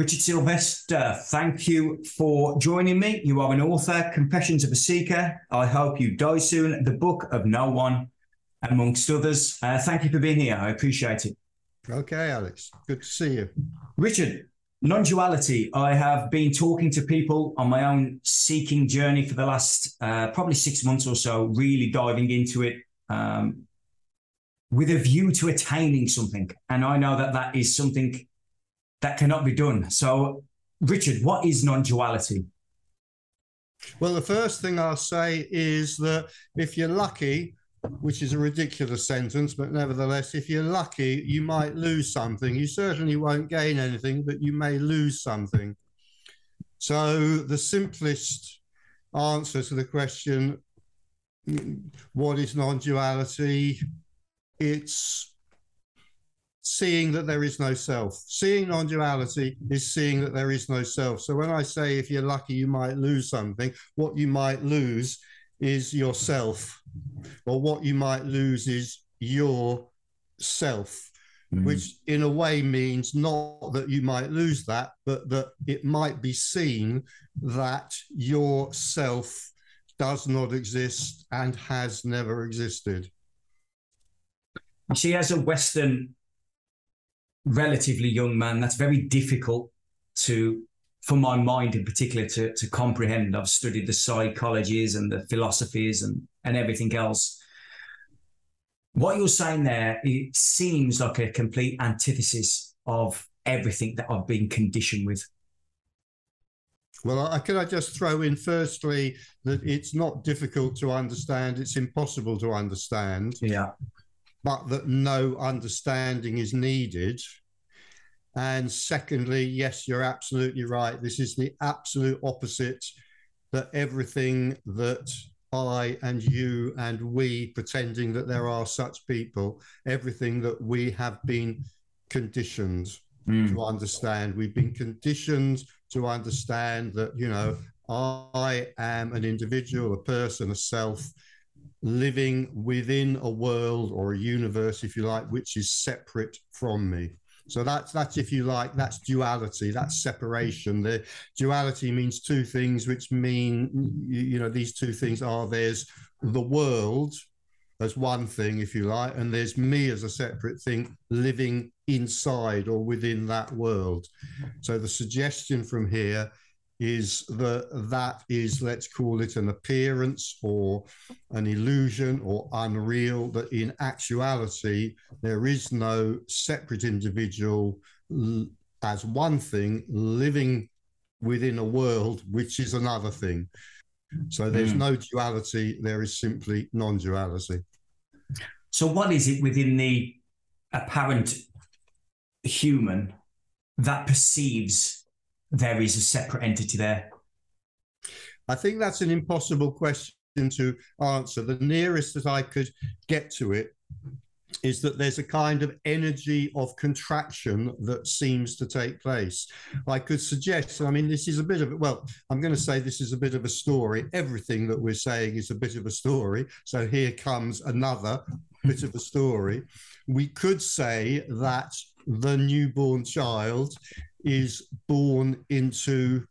Richard Sylvester, thank you for joining me. You are an author, Confessions of a Seeker. I hope you die soon. The Book of No One, amongst others. Uh, thank you for being here. I appreciate it. Okay, Alex. Good to see you. Richard, non duality. I have been talking to people on my own seeking journey for the last uh, probably six months or so, really diving into it um, with a view to attaining something. And I know that that is something that cannot be done. So, Richard, what is non duality? Well, the first thing I'll say is that if you're lucky, which is a ridiculous sentence, but nevertheless, if you're lucky, you might lose something. You certainly won't gain anything, but you may lose something. So, the simplest answer to the question, mm, what is non duality? It's seeing that there is no self. Seeing non duality is seeing that there is no self. So, when I say if you're lucky, you might lose something, what you might lose is yourself, or what you might lose is your self, mm. which in a way means not that you might lose that, but that it might be seen that your self does not exist and has never existed. You see, as a Western relatively young man, that's very difficult to for my mind in particular to, to comprehend. I've studied the psychologies and the philosophies and, and everything else. What you're saying there, it seems like a complete antithesis of everything that I've been conditioned with. Well, I, can I just throw in firstly that it's not difficult to understand, it's impossible to understand. Yeah. But that no understanding is needed. And secondly, yes, you're absolutely right. This is the absolute opposite that everything that I and you and we pretending that there are such people, everything that we have been conditioned mm. to understand. We've been conditioned to understand that, you know, I am an individual, a person, a self living within a world or a universe, if you like, which is separate from me. So that's that's if you like, that's duality, that's separation. The duality means two things, which mean you, know these two things are there's the world as one thing, if you like, and there's me as a separate thing living inside or within that world. So the suggestion from here is that that is, let's call it an appearance or an illusion or unreal, that in actuality, there is no separate individual as one thing living within a world which is another thing. So there's mm. no duality, there is simply non duality. So, what is it within the apparent human that perceives there is a separate entity there? I think that's an impossible question to answer. The nearest that I could get to it is that there's a kind of energy of contraction that seems to take place. I could suggest, I mean, this is a bit of, well, I'm going to say this is a bit of a story. Everything that we're saying is a bit of a story. So here comes another bit of a story. We could say that the newborn child is born into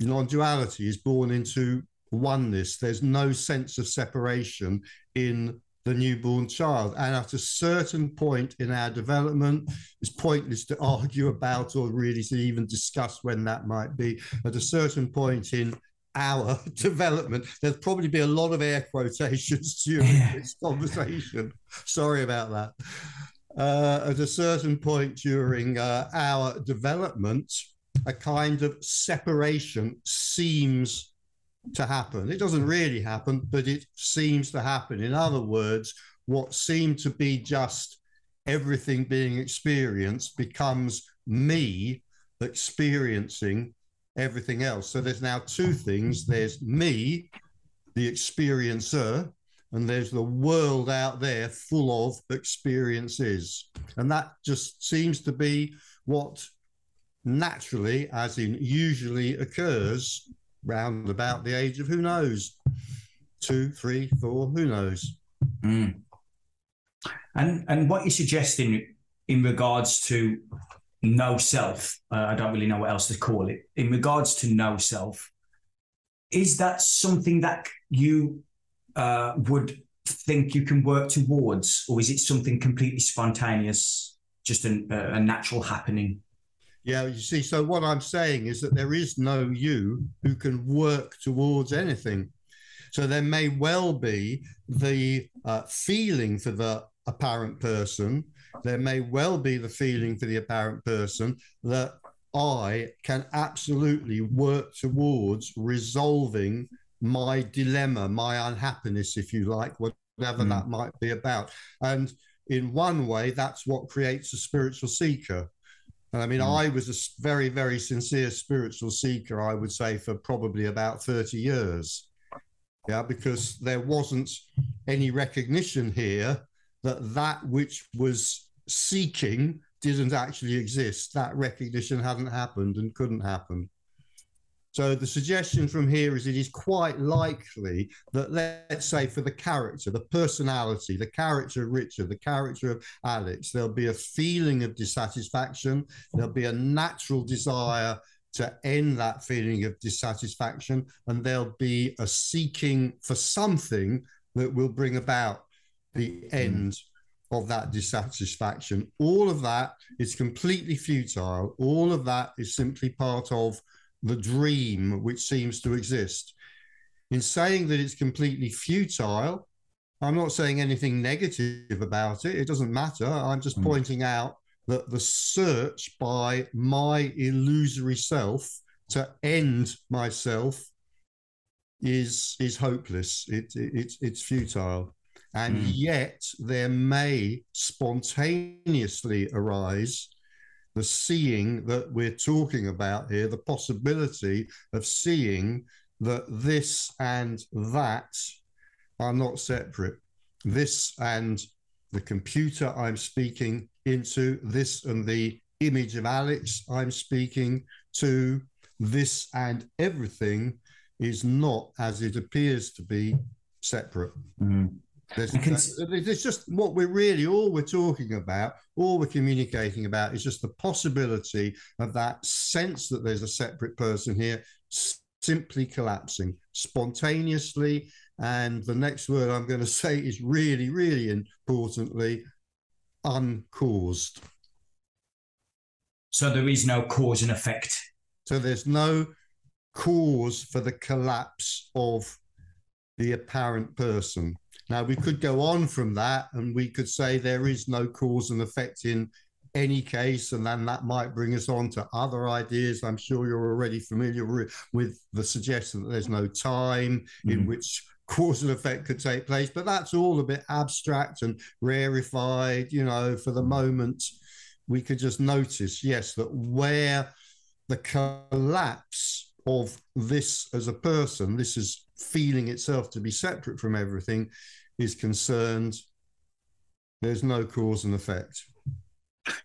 non duality, is born into oneness. There's no sense of separation in the newborn child. And at a certain point in our development, it's pointless to argue about or really to even discuss when that might be. At a certain point in our development, there'll probably be a lot of air quotations during this conversation. Sorry about that uh, at a certain point during uh, our development, a kind of separation seems to happen. It doesn't really happen, but it seems to happen. In other words, what seemed to be just everything being experienced becomes me experiencing everything else. So there's now two things there's me, the experiencer, and there's the world out there full of experiences. And that just seems to be what naturally, as in usually occurs round about the age of who knows, two, three, four, who knows. Mm. And and what you're suggesting in regards to no self, uh, I don't really know what else to call it. In regards to no self, is that something that you uh, would think you can work towards, or is it something completely spontaneous, just an, a natural happening? Yeah, you see, so what I'm saying is that there is no you who can work towards anything. So there may well be the uh, feeling for the apparent person. There may well be the feeling for the apparent person that I can absolutely work towards resolving my dilemma, my unhappiness, if you like, whatever mm. that might be about. And in one way, that's what creates a spiritual seeker. And I mean, mm. I was a very, very sincere spiritual seeker, I would say, for probably about 30 years. Yeah, because there wasn't any recognition here that that which was seeking didn't actually exist. That recognition hadn't happened and couldn't happen. So the suggestion from here is it is quite likely that let's say for the character, the personality, the character of Richard, the character of Alex, there'll be a feeling of dissatisfaction. There'll be a natural desire to end that feeling of dissatisfaction, and there'll be a seeking for something that will bring about the end of that dissatisfaction. All of that is completely futile. All of that is simply part of the dream which seems to exist. In saying that it's completely futile, I'm not saying anything negative about it. It doesn't matter. I'm just mm. pointing out that the search by my illusory self to end myself is is hopeless. It, it it's it's futile, and mm. yet there may spontaneously arise the seeing that we're talking about here, the possibility of seeing that this and that are not separate. This and the computer I'm speaking into, this and the image of Alex I'm speaking to, this and everything is not as it appears to be separate. Mm-hmm. Uh, there's, there's just what we're really all we're talking about, all we're communicating about is just the possibility of that sense that there's a separate person here simply collapsing spontaneously. And the next word I'm going to say is really, really importantly, uncaused. So there is no cause and effect. So there's no cause for the collapse of the apparent person. Now, we could go on from that and we could say there is no cause and effect in any case, and then that might bring us on to other ideas. I'm sure you're already familiar with the suggestion that there's no time mm. in which cause and effect could take place, but that's all a bit abstract and rarefied. You know, for the moment, we could just notice, yes, that where the collapse of this as a person, this is feeling itself to be separate from everything, is concerned, there's no cause and effect.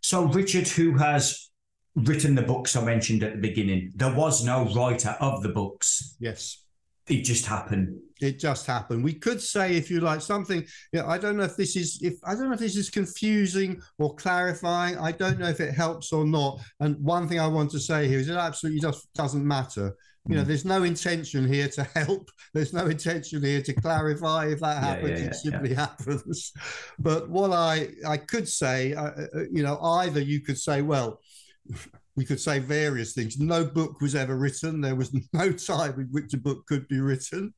So, Richard, who has written the books I mentioned at the beginning, there was no writer of the books. Yes. It just happened. It just happened. We could say, if you like, something. Yeah, I don't know if this is if I don't know if this is confusing or clarifying. I don't know if it helps or not. And one thing I want to say here is it absolutely just doesn't matter you know, mm. there's no intention here to help. There's no intention here to clarify. If that happens, yeah, yeah, it simply yeah. happens. But what I I could say, uh, uh, uh, you know, either you could say, well, we could say various things. No book was ever written. There was no time in which a book could be written.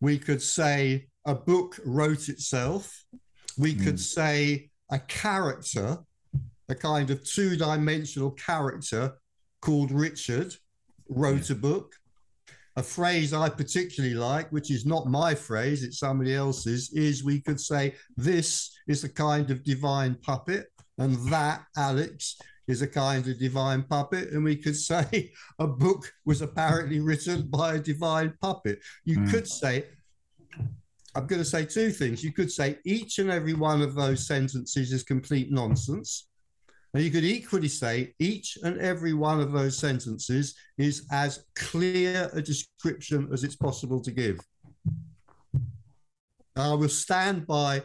We could say a book wrote itself. We mm. could say a character, a kind of two-dimensional character called Richard wrote a book. A phrase I particularly like, which is not my phrase, it's somebody else's, is we could say, This is a kind of divine puppet, and that, Alex, is a kind of divine puppet. And we could say a book was apparently written by a divine puppet. You mm. could say, I'm going to say two things. You could say each and every one of those sentences is complete nonsense. Now, you could equally say each and every one of those sentences is as clear a description as it's possible to give. I will stand by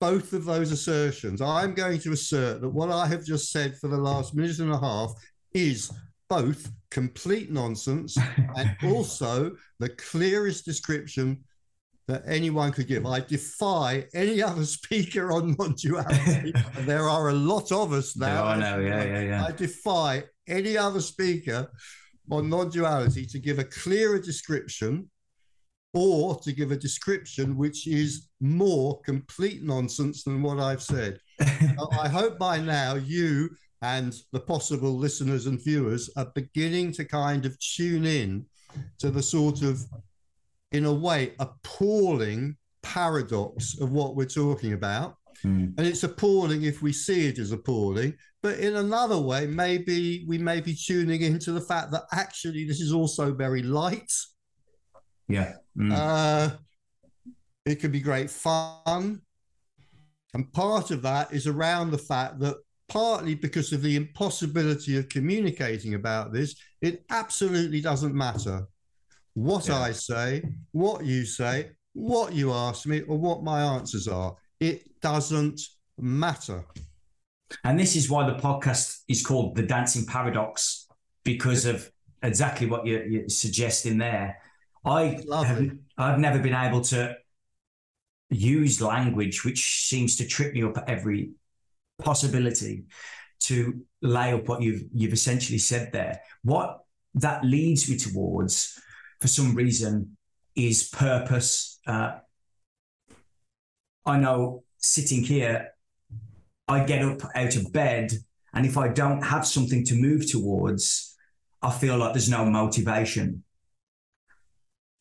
both of those assertions, I'm going to assert that what I have just said for the last minute and a half is both complete nonsense and also the clearest description that anyone could give. I defy any other speaker on non-duality. there are a lot of us now. I know, yeah, yeah, yeah. I defy any other speaker on non-duality to give a clearer description or to give a description which is more complete nonsense than what I've said. I hope by now you and the possible listeners and viewers are beginning to kind of tune in to the sort of in a way, appalling paradox of what we're talking about. Mm. And it's appalling if we see it as appalling. But in another way, maybe we may be tuning into the fact that actually this is also very light. Yeah. Mm. Uh, it could be great fun. And part of that is around the fact that partly because of the impossibility of communicating about this, it absolutely doesn't matter what yeah. I say, what you say, what you ask me, or what my answers are. It doesn't matter. And this is why the podcast is called The Dancing Paradox, because of exactly what you're, you're suggesting there. I have, I've never been able to use language which seems to trip me up at every possibility to lay up what you've you've essentially said there. What that leads me towards for some reason is purpose. Uh, I know sitting here, I get up out of bed, and if I don't have something to move towards, I feel like there's no motivation.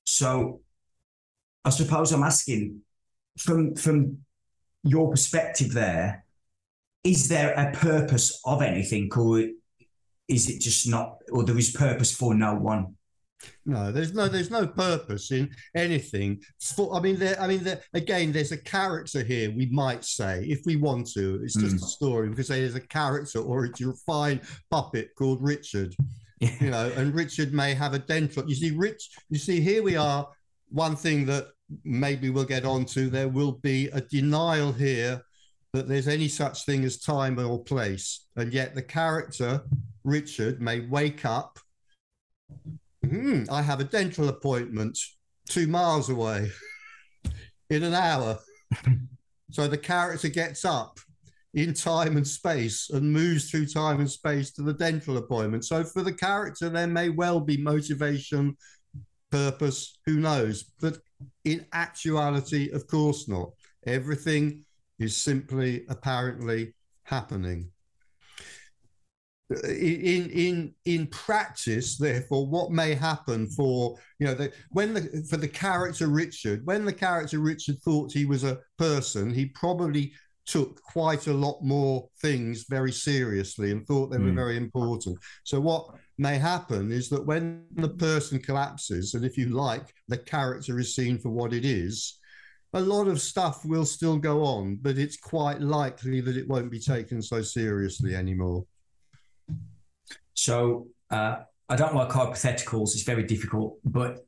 So I suppose I'm asking from from your perspective there, is there a purpose of anything, or is it just not, or there is purpose for no one? No, there's no there's no purpose in anything. For, I mean, there. I mean, there, again, there's a character here. We might say, if we want to, it's just mm. a story. We could say there's a character or a fine puppet called Richard. you know, and Richard may have a dental. You see, Rich. You see, here we are. One thing that maybe we'll get onto. There will be a denial here that there's any such thing as time or place, and yet the character Richard may wake up Mm, I have a dental appointment two miles away in an hour. so the character gets up in time and space and moves through time and space to the dental appointment. So for the character, there may well be motivation, purpose, who knows? But in actuality, of course not. Everything is simply apparently happening in in in practice therefore what may happen for you know the, when the for the character richard when the character richard thought he was a person he probably took quite a lot more things very seriously and thought they were mm. very important so what may happen is that when the person collapses and if you like the character is seen for what it is a lot of stuff will still go on but it's quite likely that it won't be taken so seriously anymore so uh, I don't like hypotheticals. It's very difficult, but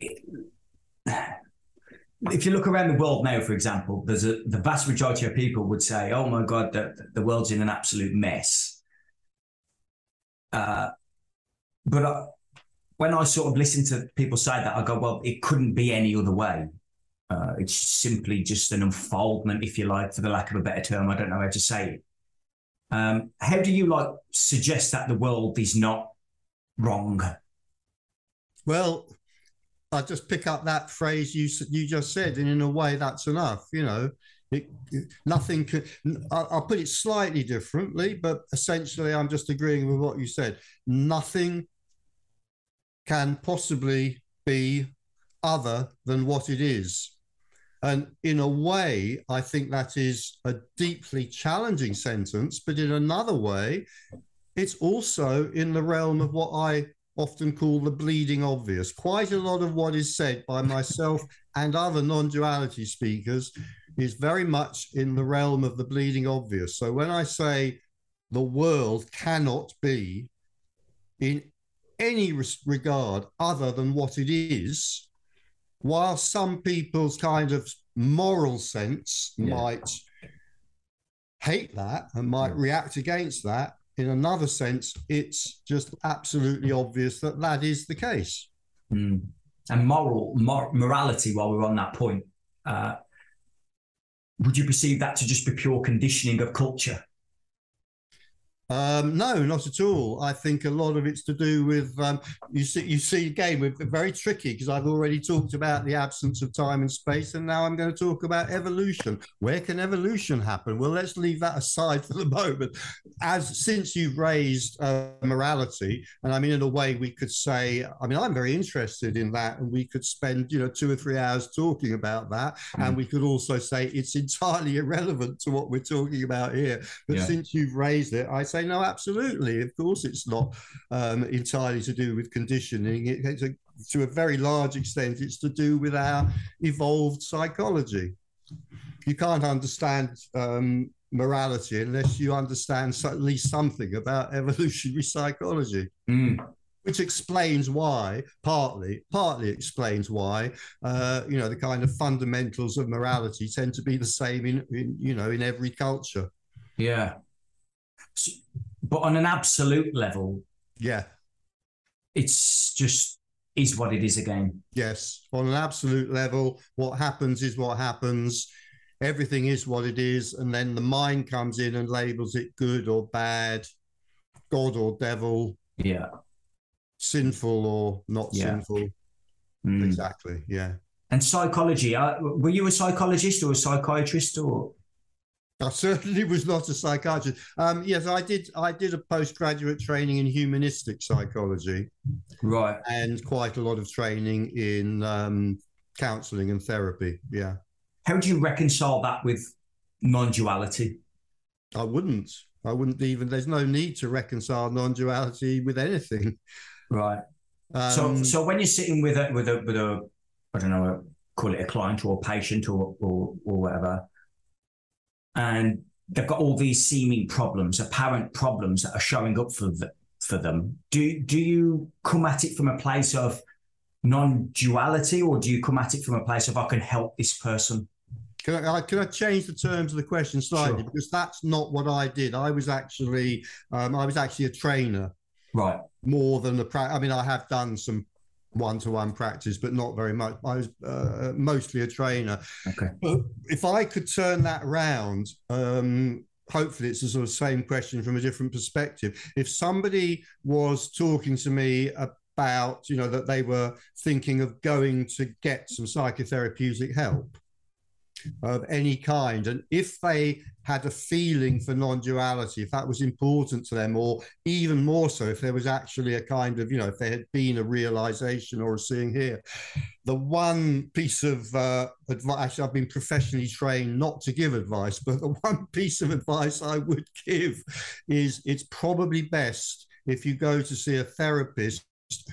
it, if you look around the world now, for example, there's a the vast majority of people would say, "Oh my God, the, the world's in an absolute mess." Uh, but I, when I sort of listen to people say that, I go, "Well, it couldn't be any other way." Uh, it's simply just an unfoldment, if you like, for the lack of a better term. I don't know how to say it. Um, how do you like suggest that the world is not wrong? Well, I just pick up that phrase you you just said, and in a way, that's enough. You know, it, nothing can. I'll put it slightly differently, but essentially, I'm just agreeing with what you said. Nothing can possibly be other than what it is. And in a way, I think that is a deeply challenging sentence, but in another way, it's also in the realm of what I often call the bleeding obvious. Quite a lot of what is said by myself and other non duality speakers is very much in the realm of the bleeding obvious. So when I say the world cannot be in any regard other than what it is, while some people's kind of moral sense Yeah. might hate that and might Yeah. react against that. In another sense, it's just absolutely obvious that that is the case. Mm. And moral mor- morality, while we're on that point, uh, would you perceive that to just be pure conditioning of culture? Um, no, not at all. I think a lot of it's to do with um, you see. You see, again, we're very tricky because I've already talked about the absence of time and space, and now I'm going to talk about evolution. Where can evolution happen? Well, let's leave that aside for the moment. As since you've raised uh, morality, and I mean, in a way, we could say, I mean, I'm very interested in that, and we could spend you know two or three hours talking about that, and we could also say it's entirely irrelevant to what we're talking about here. But Yeah. since you've raised it, I say no, absolutely. Of course, it's not um, entirely to do with conditioning. It, it's a, to a very large extent, it's to do with our evolved psychology. You can't understand um, morality unless you understand at least something about evolutionary psychology Mm. which explains why partly partly explains why uh, you know the kind of fundamentals of morality tend to be the same in, in you know in every culture Yeah. But on an absolute level, yeah it's just is what it is again. yes on an absolute level what happens is what happens everything is what it is and then the mind comes in and labels it good or bad god or devil Yeah. sinful or not Yeah. sinful Mm. exactly yeah And psychology, uh, were you a psychologist or a psychiatrist or? I certainly was not a psychiatrist. Um, yes, I did. I did a postgraduate training in humanistic psychology Right. and quite a lot of training in um, counselling and therapy. Yeah, How do you reconcile that with non-duality? I wouldn't. I wouldn't even. There's no need to reconcile non-duality with anything. Right. Um, so, so when you're sitting with a with a with a, I don't know, call it a client or a patient or or or whatever, and they've got all these seeming problems, apparent problems that are showing up for the, for them. Do do you come at it from a place of non-duality, or do you come at it from a place of I can help this person? Can I, can I change the terms of the question slightly Sure. because that's not what I did. I was actually um, I was actually a trainer Right. more than a pra- I mean, I have done some one-to-one practice, but not very much. I was uh, mostly a trainer. Okay. But if I could turn that round, um, hopefully it's the sort of same question from a different perspective. If somebody was talking to me about, you know, that they were thinking of going to get some psychotherapeutic help of any kind, and if they had a feeling for non-duality, if that was important to them, or even more so, if there was actually a kind of, you know, if there had been a realization or a seeing here, the one piece of uh, advice, I've been professionally trained not to give advice, but the one piece of advice I would give is it's probably best if you go to see a therapist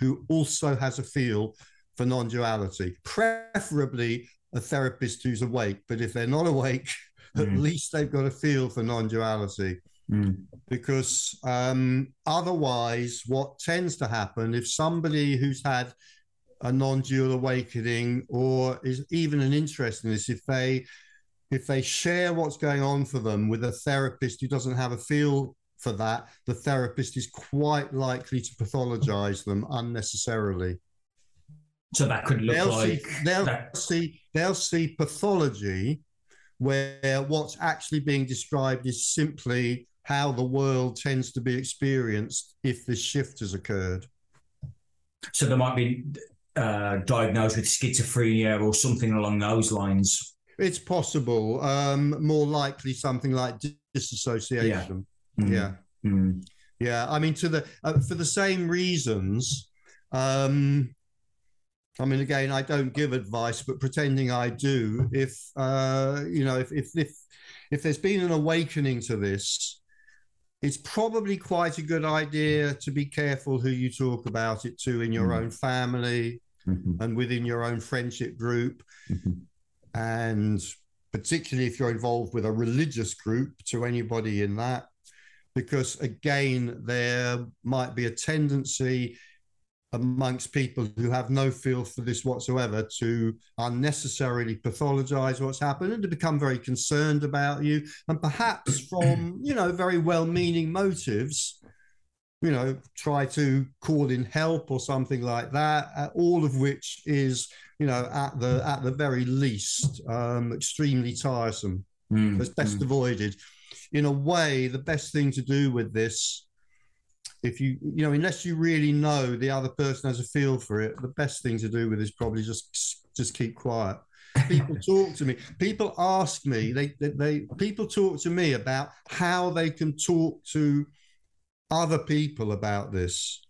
who also has a feel for non duality, preferably a therapist who's awake. But if they're not awake, at Mm. least they've got a feel for non duality Mm. because um, otherwise, what tends to happen if somebody who's had a non-dual awakening or is even an interest in this, if they if they share what's going on for them with a therapist who doesn't have a feel for that, the therapist is quite likely to pathologize them unnecessarily. So that could look They'll like see they'll that- see they'll see pathology where what's actually being described is simply how the world tends to be experienced if this shift has occurred. so there might be uh, diagnosed with schizophrenia or something along those lines. It's possible, um, more likely something like disassociation. Mm. Yeah. Mm. Yeah, I mean, to the uh, for the same reasons. Um, I mean, again, I don't give advice, but pretending I do. If uh, you know, if if if if there's been an awakening to this, it's probably quite a good idea to be careful who you talk about it to in your Mm. own family Mhm. and within your own friendship group, Mhm. and particularly if you're involved with a religious group, to anybody in that because again there might be a tendency amongst people who have no feel for this whatsoever to unnecessarily pathologize what's happened and to become very concerned about you. And perhaps from you know very well-meaning motives you know try to call in help or something like that uh, all of which is you know at the at the very least um, extremely tiresome. Mm, it's best mm. avoided. In a way the best thing to do with this if you you know unless you really know the other person has a feel for it the best thing to do with is probably just just keep quiet. People talk to me. People ask me they, they, they people talk to me about how they can talk to other people about this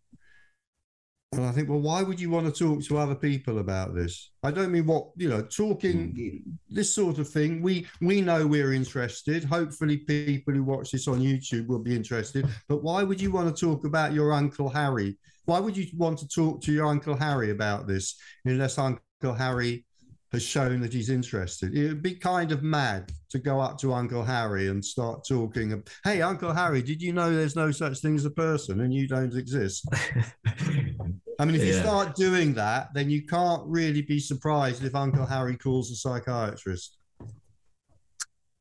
and I think, well, why would you want to talk to other people about this? I don't mean what you know, talking mm. this sort of thing. We we know we're interested. Hopefully, people who watch this on YouTube will be interested. But why would you want to talk about your Uncle Harry? Why would you want to talk to your Uncle Harry about this unless Uncle Harry has shown that he's interested. It would be kind of mad to go up to Uncle Harry and start talking. Hey, Uncle Harry, did you know there's no such thing as a person and you don't exist? I mean, if yeah. you start doing that, then you can't really be surprised if Uncle Harry calls a psychiatrist.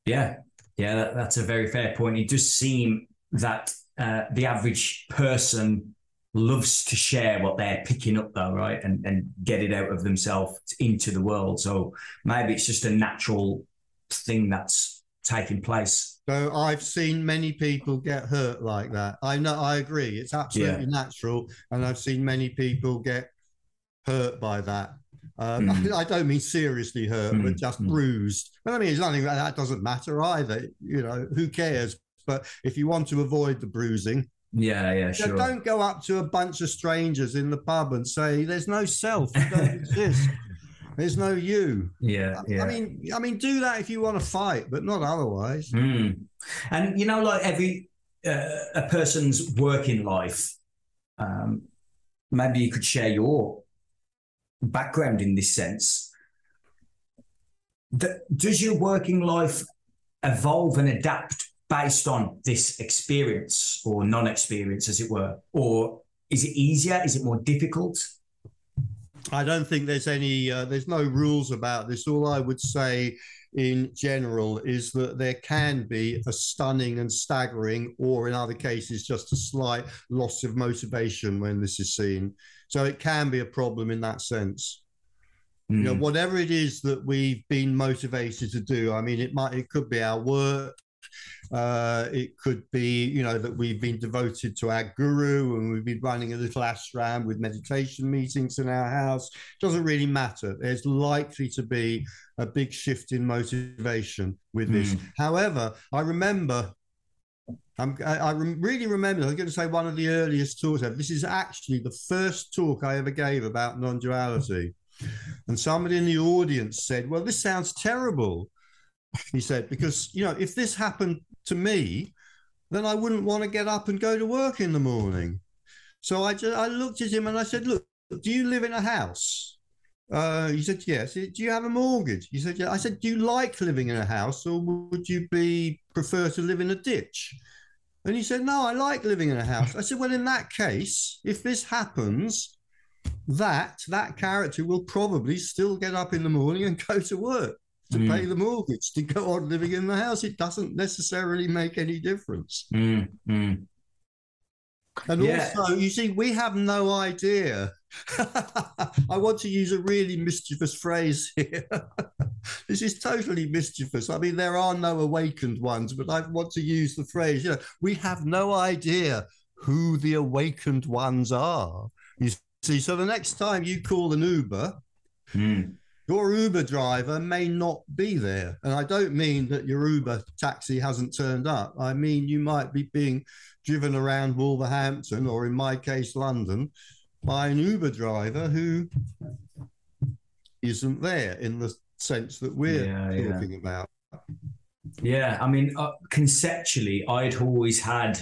Yeah, yeah, that, that's a very fair point. It does seem that uh, the average person loves to share what they're picking up though right and and get it out of themselves into the world so maybe it's just a natural thing that's taking place so i've seen many people get hurt like that i know i agree it's absolutely yeah. natural and i've seen many people get hurt by that um, mm. I don't mean seriously hurt, mm. but just mm. bruised. But I mean, it's nothing that doesn't matter either. You know, who cares? But if you want to avoid the bruising, yeah, yeah, sure. Don't go up to a bunch of strangers in the pub and say, "There's no self, you don't exist. There's no you." Yeah, yeah. I mean, I mean, do that if you want to fight, but not otherwise. Mm. And you know, like every uh, a person's working life, um, maybe you could share your background in this sense. The, does your working life evolve and adapt based on this experience or non experience, as it were? Or is it easier? Is it more difficult? I don't think there's any, uh, there's no rules about this. All I would say in general is that there can be a stunning and staggering, or in other cases, just a slight loss of motivation when this is seen. So it can be a problem in that sense. Mm. You know, hmm. whatever it is that we've been motivated to do. I mean, it might, it could be our work, uh, it could be, you know, that we've been devoted to our guru and we've been running a little ashram with meditation meetings in our house. Doesn't really matter. There's likely to be a big shift in motivation with this. Mm. However, I remember I'm, I, I really remember, I was going to say one of the earliest talks ever. This is actually the first talk I ever gave about non duality. And somebody in the audience said, Well, this sounds terrible he said, because, you know, if this happened to me, then I wouldn't want to get up and go to work in the morning. So I just, I looked at him and I said, look, do you live in a house? Uh, he said, yes. Do you have a mortgage? He said, yeah. I said, do you like living in a house or would you be prefer to live in a ditch? And he said, no, I like living in a house. I said, well, in that case, if this happens, that that character will probably still get up in the morning and go to work to mm. pay the mortgage, to go on living in the house. It doesn't necessarily make any difference. Mm. Mm. And yeah. also, you see, we have no idea. I want to use a really mischievous phrase here. this is totally mischievous. I mean, there are no awakened ones, but I want to use the phrase, you know, we have no idea who the awakened ones are. You see, so the next time you call an Uber, mm your Uber driver may not be there. And I don't mean that your Uber taxi hasn't turned up. I mean, you might be being driven around Wolverhampton or, in my case, London by an Uber driver who isn't there in the sense that we're yeah, talking yeah. about. Yeah, I mean, uh, conceptually, I'd always had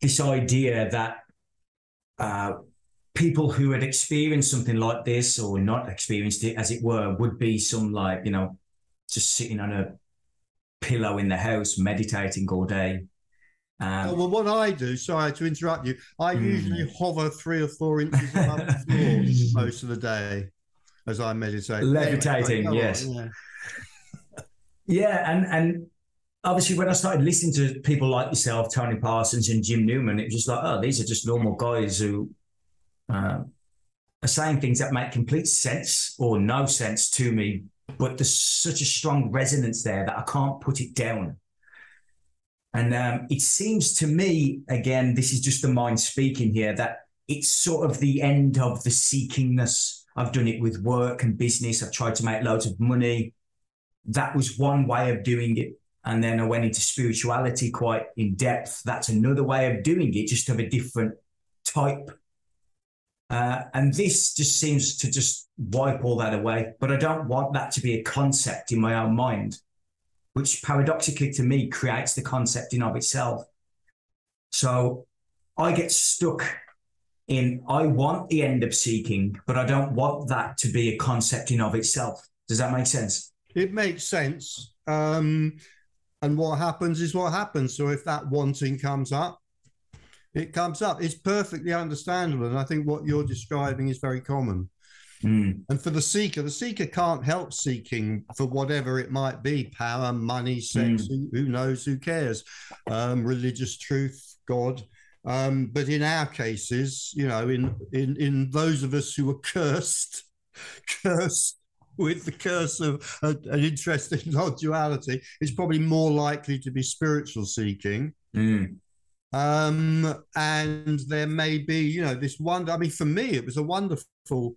this idea that uh, people who had experienced something like this or not experienced it, as it were, would be some like, you know, just sitting on a pillow in the house, meditating all day. Um, Oh, well, what I do, sorry to interrupt you, I Mm. usually hover three or four inches above the floor most of the day as I meditate. Levitating, on, yes. yeah. Yeah, and and obviously when I started listening to people like yourself, Tony Parsons and Jim Newman, it was just like, oh, these are just normal guys who uh, are saying things that make complete sense or no sense to me, but there's such a strong resonance there that I can't put it down. And um, it seems to me, again, this is just the mind speaking here, that it's sort of the end of the seekingness. I've done it with work and business. I've tried to make loads of money that was one way of doing it. And then I went into spirituality quite in depth. That's another way of doing it, just of a different type. Uh, and this just seems to just wipe all that away. But I don't want that to be a concept in my own mind, which paradoxically to me creates the concept in of itself. So I get stuck in I want the end of seeking, but I don't want that to be a concept in of itself. Does that make sense? It makes sense. Um, and what happens is what happens. So if that wanting comes up, it comes up. It's perfectly understandable. And I think what you're describing is very common. Mm. And for the seeker, the seeker can't help seeking for whatever it might be power, money, sex, who, who knows, who cares, um, religious truth, God. Um, but in our cases, you know, in, in, in those of us who are cursed, cursed with the curse of a, an interest in non-duality, it's probably more likely to be spiritual seeking. Mm. Um, and there may be, you know, this wonder. I mean, for me, it was a wonderful,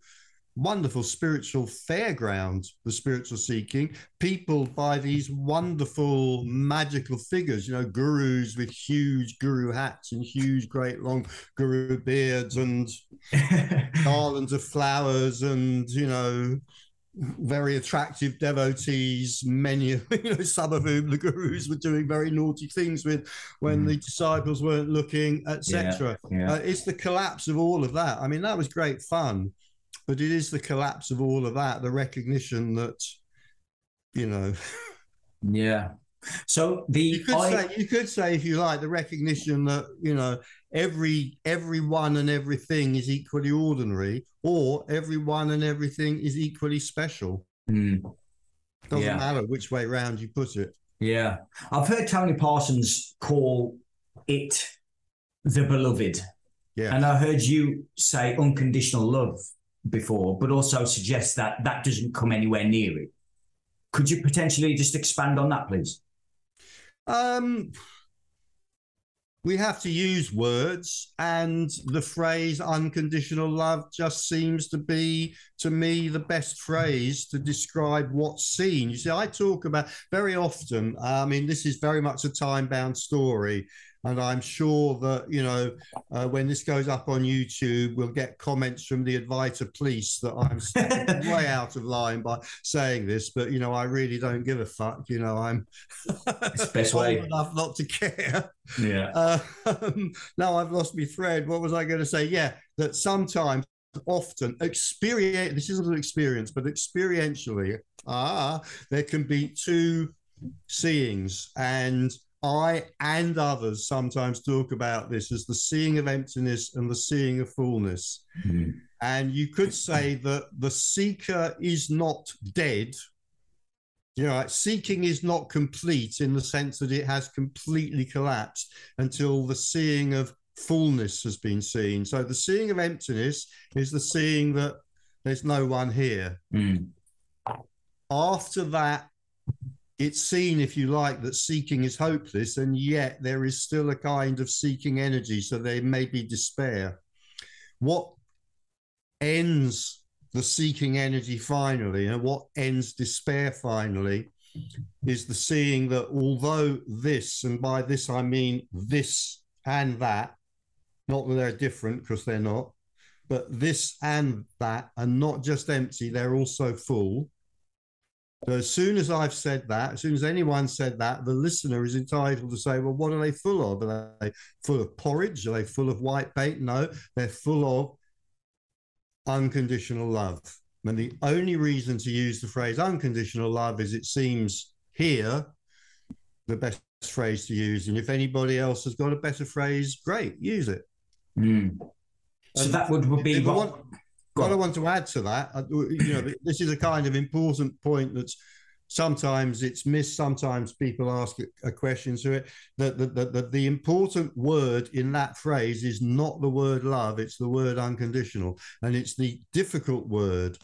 wonderful spiritual fairground, the spiritual seeking. People by these wonderful magical figures, you know, gurus with huge guru hats and huge, great long guru beards and garlands of flowers and, you know, very attractive devotees, many of you know, some of whom the gurus were doing very naughty things with when Mm. the disciples weren't looking, etc. yeah. Uh, it's the collapse of all of that. I mean, that was great fun, but it is the collapse of all of that, the recognition that, you know, yeah. So the you could I, say you could say if you like the recognition that you know every everyone and everything is equally ordinary, or everyone and everything is equally special. Mm, Doesn't Yeah. matter which way round you put it. yeah, I've heard Tony Parsons call it the beloved, Yeah. and I heard you say unconditional love before, but also suggest that that doesn't come anywhere near it. Could you potentially just expand on that, please? Um, we have to use words, and the phrase unconditional love just seems to be, to me, the best phrase to describe what's seen. You see, I talk about very often, I mean, this is very much a time bound story. And I'm sure that, you know, uh, when this goes up on YouTube, we'll get comments from the Advaita police that I'm way out of line by saying this. But, you know, I really don't give a fuck. You know, I'm best way. enough not to care. Yeah. Uh, now I've lost my thread. What was I going to say? Yeah, that sometimes, often, experience. This isn't an experience, but experientially, ah, there can be two seeings, and I and others sometimes talk about this as the seeing of emptiness and the seeing of fullness. Mm. And you could say that the seeker is not dead. You know, seeking is not complete in the sense that it has completely collapsed until the seeing of fullness has been seen. So the seeing of emptiness is the seeing that there's no one here. Mm. After that, it's seen, if you like, that seeking is hopeless, and yet there is still a kind of seeking energy. So there may be despair. What ends the seeking energy finally, and what ends despair finally, is the seeing that although this, and by this I mean this and that, not that they're different because they're not, but this and that are not just empty, they're also full. So as soon as I've said that, as soon as anyone said that, the listener is entitled to say, well, what are they full of? Are they full of porridge? Are they full of white bait? No, they're full of unconditional love. And the only reason to use the phrase unconditional love is it seems here the best phrase to use. And if anybody else has got a better phrase, great, use it. Mm. So And that would, would be if I what, want- Go what I want to add to that, uh, you know, this is a kind of important point that's sometimes it's missed. Sometimes people ask a- a question to it. That the, the, the, the important word in that phrase is not the word love, it's the word unconditional. And it's the difficult word.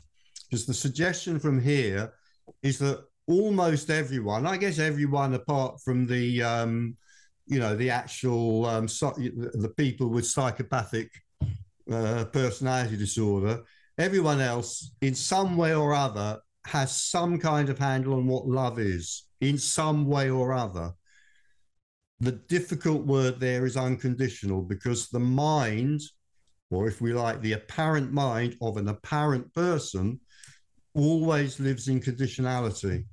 Because the suggestion from here is that almost everyone, I guess everyone apart from the, um, you know, the actual, um, so, the people with psychopathic uh, personality disorder. Everyone else, in some way or other, has some kind of handle on what love is, in some way or other. The difficult word there is unconditional because the mind, or if we like, the apparent mind of an apparent person, always lives in conditionality.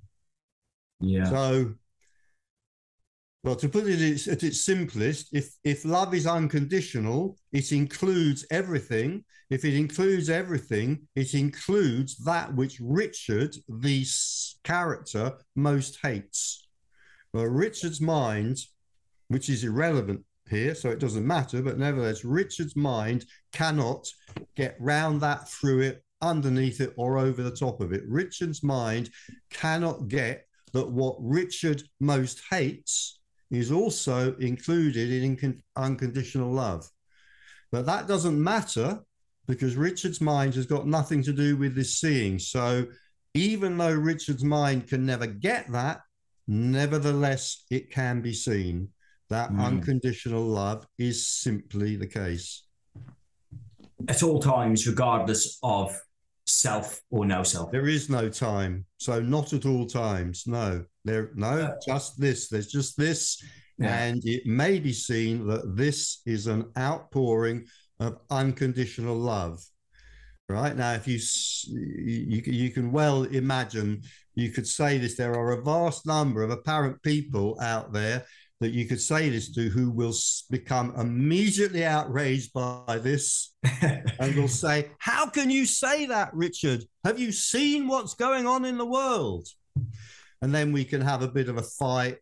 yeah. So, well, to put it at- its simplest, if if love is unconditional, it includes everything. If it includes everything, it includes that which Richard, the character, most hates. Well, Richard's mind, which is irrelevant here, so it doesn't matter, but nevertheless, Richard's mind cannot get round that, through it, underneath it, or over the top of it. Richard's mind cannot get that what Richard most hates is also included in unconditional love. But that doesn't matter because Richard's mind has got nothing to do with this seeing. So even though Richard's mind can never get that, nevertheless, it can be seen. That Mm. unconditional love is simply the case. At all times, regardless of self or no self. There is no time. So not at all times. No. There no, Uh, just this. There's just this. Yeah. And it may be seen that this is an outpouring of unconditional love. Right now, if you you, you can well imagine, you could say this. There are a vast number of apparent people out there that you could say this to who will become immediately outraged by this and will say, How can you say that, Richard? Have you seen what's going on in the world? And then we can have a bit of a fight.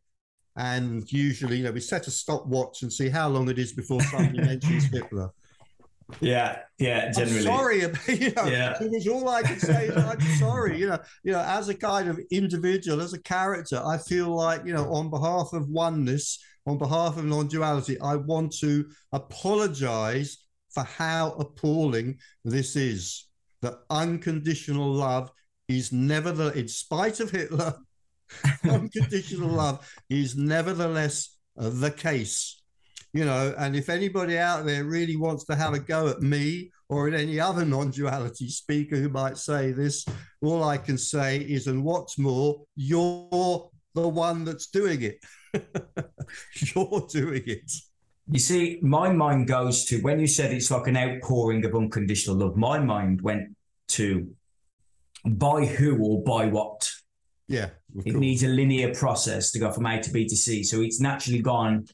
And usually, you know, we set a stopwatch and see how long it is before somebody mentions Hitler. Yeah, yeah, generally. I'm sorry, you know, Yeah. it was all I could say. Is I'm sorry, you know, you know, as a kind of individual, as a character, I feel like, you know, on behalf of oneness, on behalf of non-duality, I want to apologize for how appalling this is. That unconditional love is never the, in spite of Hitler, unconditional love is nevertheless uh, the case you know and if anybody out there really wants to have a go at me or at any other non-duality speaker who might say this all i can say is and what's more you're the one that's doing it you're doing it You see, my mind goes to when you said it's like an outpouring of unconditional love, my mind went to by who or by what. yeah It course. needs a linear process to go from A to B to C. So it's naturally gone,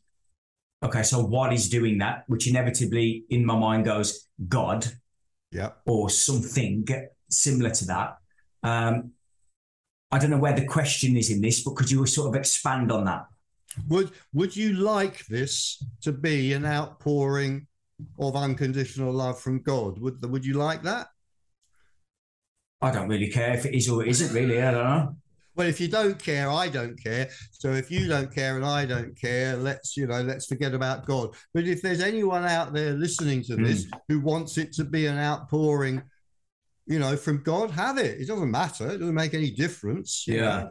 okay, so what is doing that? Which inevitably in my mind goes God yeah or something similar to that. Um, I don't know where the question is in this, but could you sort of expand on that? would would you like this to be an outpouring of unconditional love from god would would you like that I don't really care if it is or it isn't really. I don't know. Well, if you don't care, I don't care. So if you don't care and I don't care, let's you know, let's forget about God. But if there's anyone out there listening to this who wants it to be an outpouring, you know, from God, have it. It doesn't matter. It doesn't make any difference. know.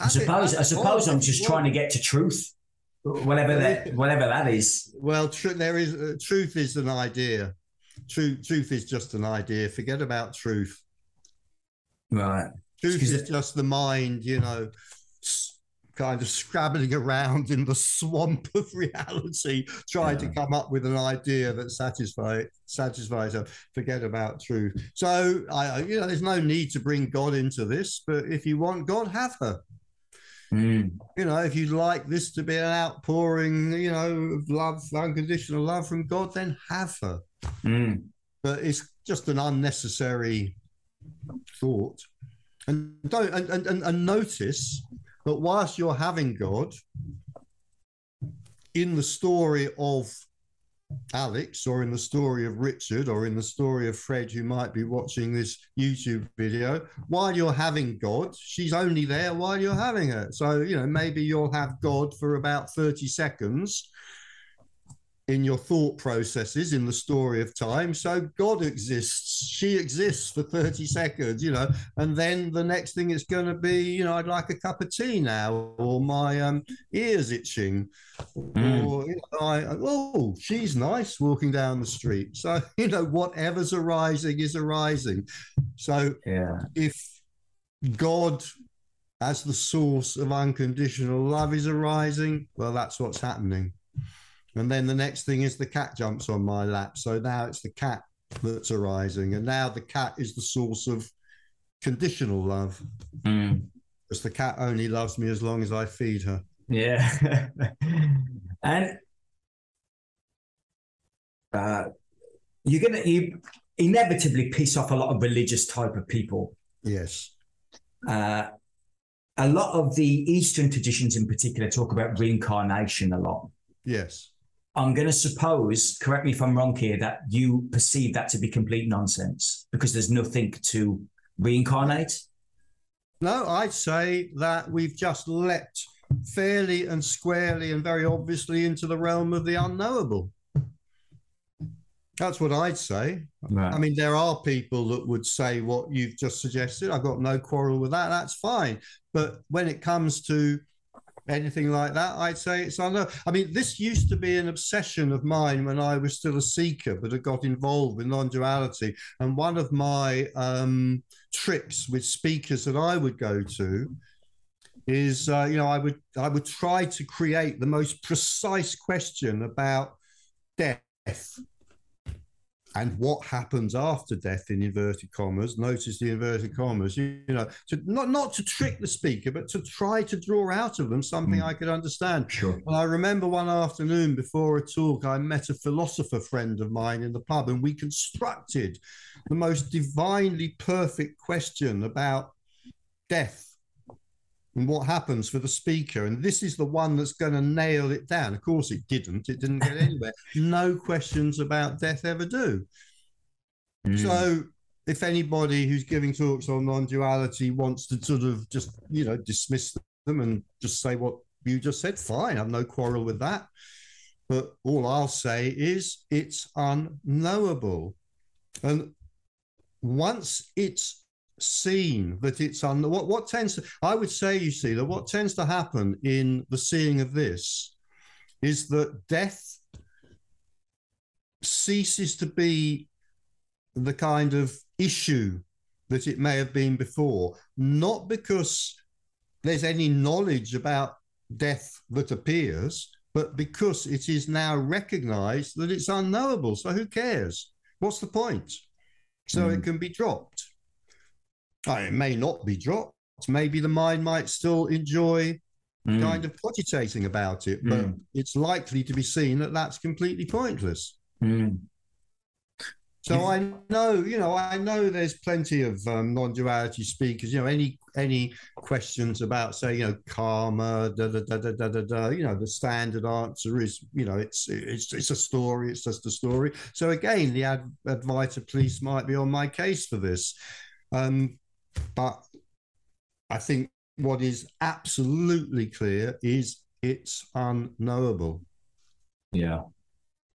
I suppose. I suppose I'm just trying to get. get to truth, whatever that, whatever that is. Well, tr- there is uh, truth is an idea. Truth, truth is just an idea. Forget about truth. Right. Truth Because is just the mind, you know, kind of scrabbling around in the swamp of reality, trying to come up with an idea that satisfies satisfies her. Forget about truth. So, I, I- you know, there's no need to bring God into this, but if you want God, have her. Mm. You know, if you'd like this to be an outpouring, you know, of love, unconditional love from God, then have her. Mm. But it's just an unnecessary thought. And don't and, and, and, notice that whilst you're having God, in the story of Alex or in the story of Richard or in the story of Fred, who might be watching this YouTube video, while you're having God, she's only there while you're having her. So, you know, maybe you'll have God for about 30 seconds in your thought processes in the story of time. So God exists, she exists for 30 seconds, you know, and then the next thing is going to be, you know, I'd like a cup of tea now, or my um, ears itching, mm. or, you know, I, oh, she's nice walking down the street. So, you know, whatever's arising is arising. So yeah. if God as the source of unconditional love is arising, well, that's what's happening. And then the next thing is the cat jumps on my lap. So now it's the cat that's arising. And now the cat is the source of conditional love. Mm. Because the cat only loves me as long as I feed her. Yeah. and uh, you're going to you inevitably piss off a lot of religious type of people. Yes. Uh, a lot of the Eastern traditions in particular talk about reincarnation a lot. Yes. I'm going to suppose, correct me if I'm wrong here, that you perceive that to be complete nonsense because there's nothing to reincarnate. No, I'd say that we've just leapt fairly and squarely and very obviously into the realm of the unknowable. That's what I'd say. Right. I mean, there are people that would say what you've just suggested. I've got no quarrel with that. That's fine. But when it comes to anything like that, I'd say it's unknown. I mean, this used to be an obsession of mine when I was still a seeker, but I got involved with non duality. And one of my um, tricks with speakers that I would go to is, uh, you know, I would I would try to create the most precise question about death and what happens after death in inverted commas notice the inverted commas you, you, know to not not to trick the speaker but to try to draw out of them something mm. i could understand. Sure. Well i remember one afternoon before a talk i met a philosopher friend of mine in the pub and we constructed the most divinely perfect question about death and what happens for the speaker. And this is the one that's going to nail it down. Of course, it didn't. It didn't get anywhere. no questions about death ever do. Mm. So, if anybody who's giving talks on non-duality wants to sort of just you know dismiss them and just say what you just said, fine. I've no quarrel with that. But all I'll say is it's unknowable. And once it's seen that it's on what what tends to I would say you see that what tends to happen in the seeing of this is that death ceases to be the kind of issue that it may have been before not because there's any knowledge about death that appears but because it is now recognized that it's unknowable. So who cares? What's the point? So mm. it can be dropped it may not be dropped. Maybe the mind might still enjoy mm. kind of cogitating about it, but mm. it's likely to be seen that that's completely pointless. Mm. So I know, you know, I know there's plenty of um, non-duality speakers. You know, any any questions about, say, you know, karma, da da da da da da. da you know, the standard answer is, you know, it's it's it's a story. It's just a story. So again, the ad- Advaita police might be on my case for this. Um, but I think what is absolutely clear is it's unknowable. Yeah.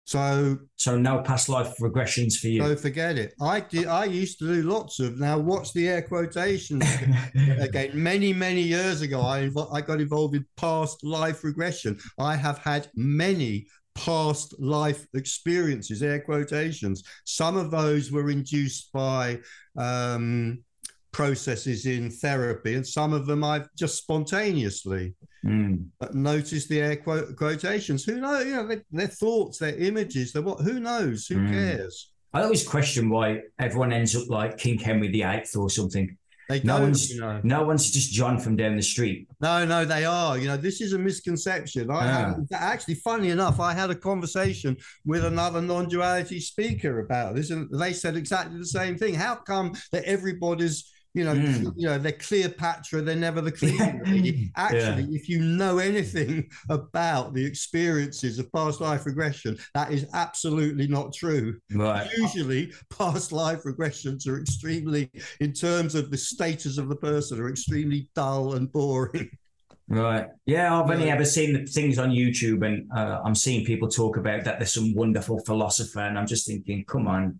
So so no past life regressions for you. So forget it. I did. I used to do lots of. Now watch the air quotations again. Many many years ago, I I got involved in past life regression. I have had many past life experiences. Air quotations. Some of those were induced by um, processes in therapy, and some of them I've just spontaneously mm. noticed the air quote, quotations. Who knows? You know, their, their thoughts, their images. They're what? Who knows? Who mm. cares? I always question why everyone ends up like King Henry VIII or something. They no one's you know. no one's just John from down the street. No, no, they are. You know, this is a misconception. I yeah. actually, funny enough, I had a conversation with another non-duality speaker about this, and they said exactly the same thing. How come that everybody's you know, Mm. you know, they're Cleopatra, they're never the Cleopatra. Actually, if you know anything about the experiences of past life regression, that is absolutely not true. Right. Usually, past life regressions are extremely, in terms of the status of the person, are extremely dull and boring. Right. Yeah, I've only Yeah. ever seen the things on YouTube, and uh, I'm seeing people talk about that. There's some wonderful philosopher, and I'm just thinking, come on.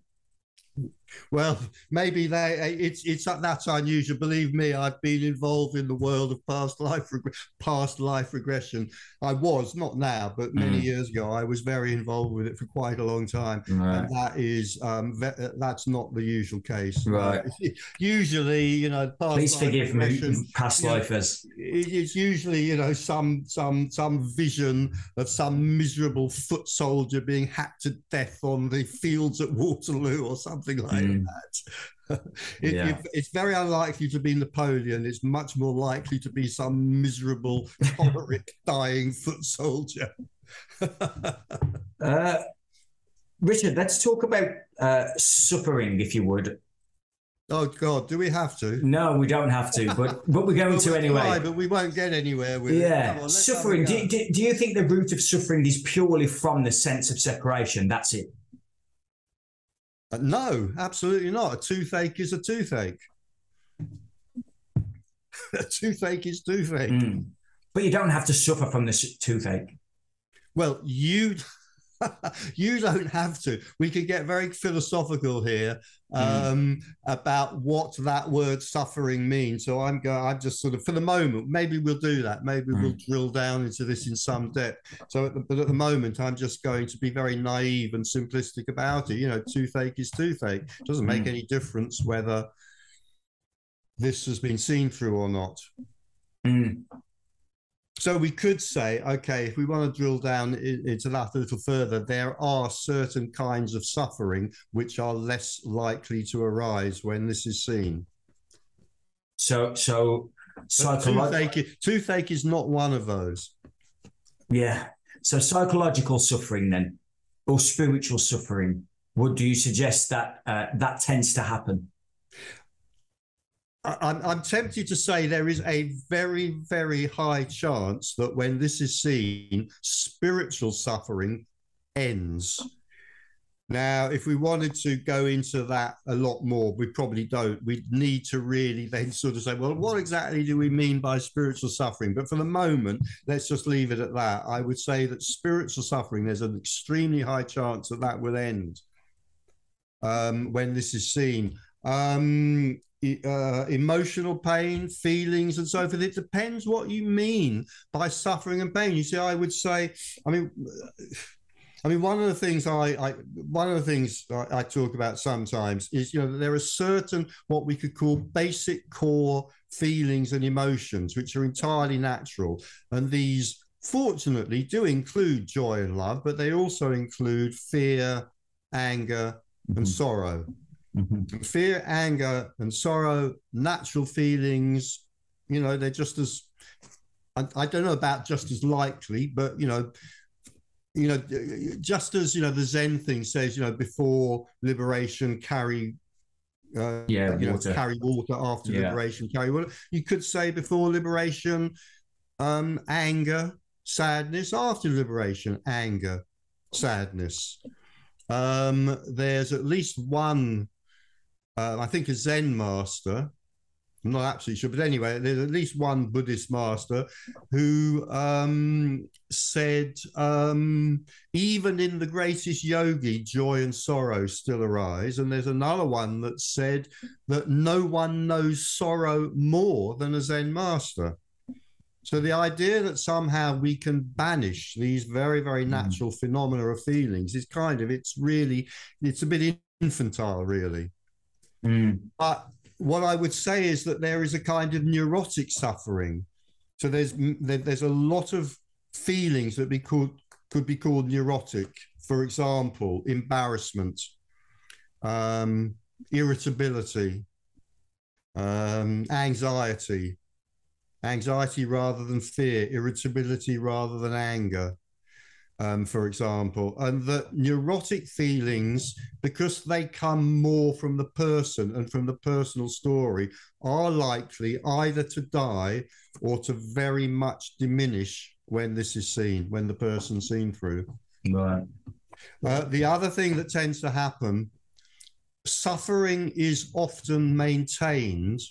Well, maybe they it's it's that's unusual. Believe me, I've been involved in the world of past life reg- past life regression. I was not now, but many Mm. years ago, I was very involved with it for quite a long time. Right. And that is um, ve- that's not the usual case. Right. Uh, usually, you know, past Please life forgive me, past lifers. it- it's usually you know some some some vision of some miserable foot soldier being hacked to death on the fields at Waterloo or something like Mm. that. It- Yeah. it- it's very unlikely to be Napoleon. It's much more likely to be some miserable, choleric, dying foot soldier. Uh, Richard, let's talk about uh, suffering, if you would. oh God, do we have to? No, we don't have to, but but we're going Well, to we'll anyway. try, but we won't get anywhere with it. Yeah, on, let's have a suffering. Do, do, do you think the root of suffering is purely from the sense of separation? That's it. Uh, No, absolutely not. A toothache is a toothache. a toothache is toothache. Mm. But you don't have to suffer from this toothache. Well, you you don't have to. We could get very philosophical here um, about what that word suffering means. So I'm going. I'm just sort of for the moment. Maybe we'll do that. Maybe we'll drill down into this in some depth. So, at the, but at the moment, I'm just going to be very naive and simplistic about it. You know, toothache is toothache. It doesn't make Mm. any difference whether this has been seen through or not. So we could say, okay, if we want to drill down into that a little further, there are certain kinds of suffering which are less likely to arise when this is seen. So so psychological. Toothache, toothache is not one of those. Yeah. So psychological suffering then, or spiritual suffering. Would do you suggest that uh, that tends to happen? I'm, I'm tempted to say there is a very, very high chance that when this is seen, spiritual suffering ends. Now, if we wanted to go into that a lot more, we probably don't. We'd need to really then sort of say, well, what exactly do we mean by spiritual suffering? But for the moment, let's just leave it at that. I would say that spiritual suffering, there's an extremely high chance that that will end um, when this is seen. Um, uh, emotional pain, feelings, and so forth. It depends what you mean by suffering and pain. You see, I would say, I mean, I mean, one of the things I, I one of the things I, I talk about sometimes is, you know, there are certain what we could call basic core feelings and emotions which are entirely natural, and these fortunately do include joy and love, but they also include fear, anger, and sorrow Mhm. fear, anger, and sorrow, natural feelings, you know, they're just as I, I don't know about just as likely, but you know, you know, just as you know, the Zen thing says, you know, before liberation, carry. Uh, Yeah, you know, water. carry water after Yeah. liberation, carry water. You could say before liberation, um, anger, sadness. After liberation, anger, sadness. Um, there's at least one uh, I think a Zen master. I'm not absolutely sure, but anyway, there's at least one Buddhist master who um, said, um, even in the greatest yogi, joy and sorrow still arise. And there's another one that said that no one knows sorrow more than a Zen master. So the idea that somehow we can banish these very, very Mm. natural phenomena of feelings is kind of, it's really, it's a bit infantile, really. Mm. But what I would say is that there is a kind of neurotic suffering. So there's there's a lot of feelings that be called could be called neurotic. For example, embarrassment, um, irritability, um, anxiety, anxiety rather than fear, irritability rather than anger, um, for example, and that neurotic feelings, because they come more from the person and from the personal story, are likely either to die or to very much diminish when this is seen, when the person's seen through. Right. Uh, the other thing that tends to happen, suffering is often maintained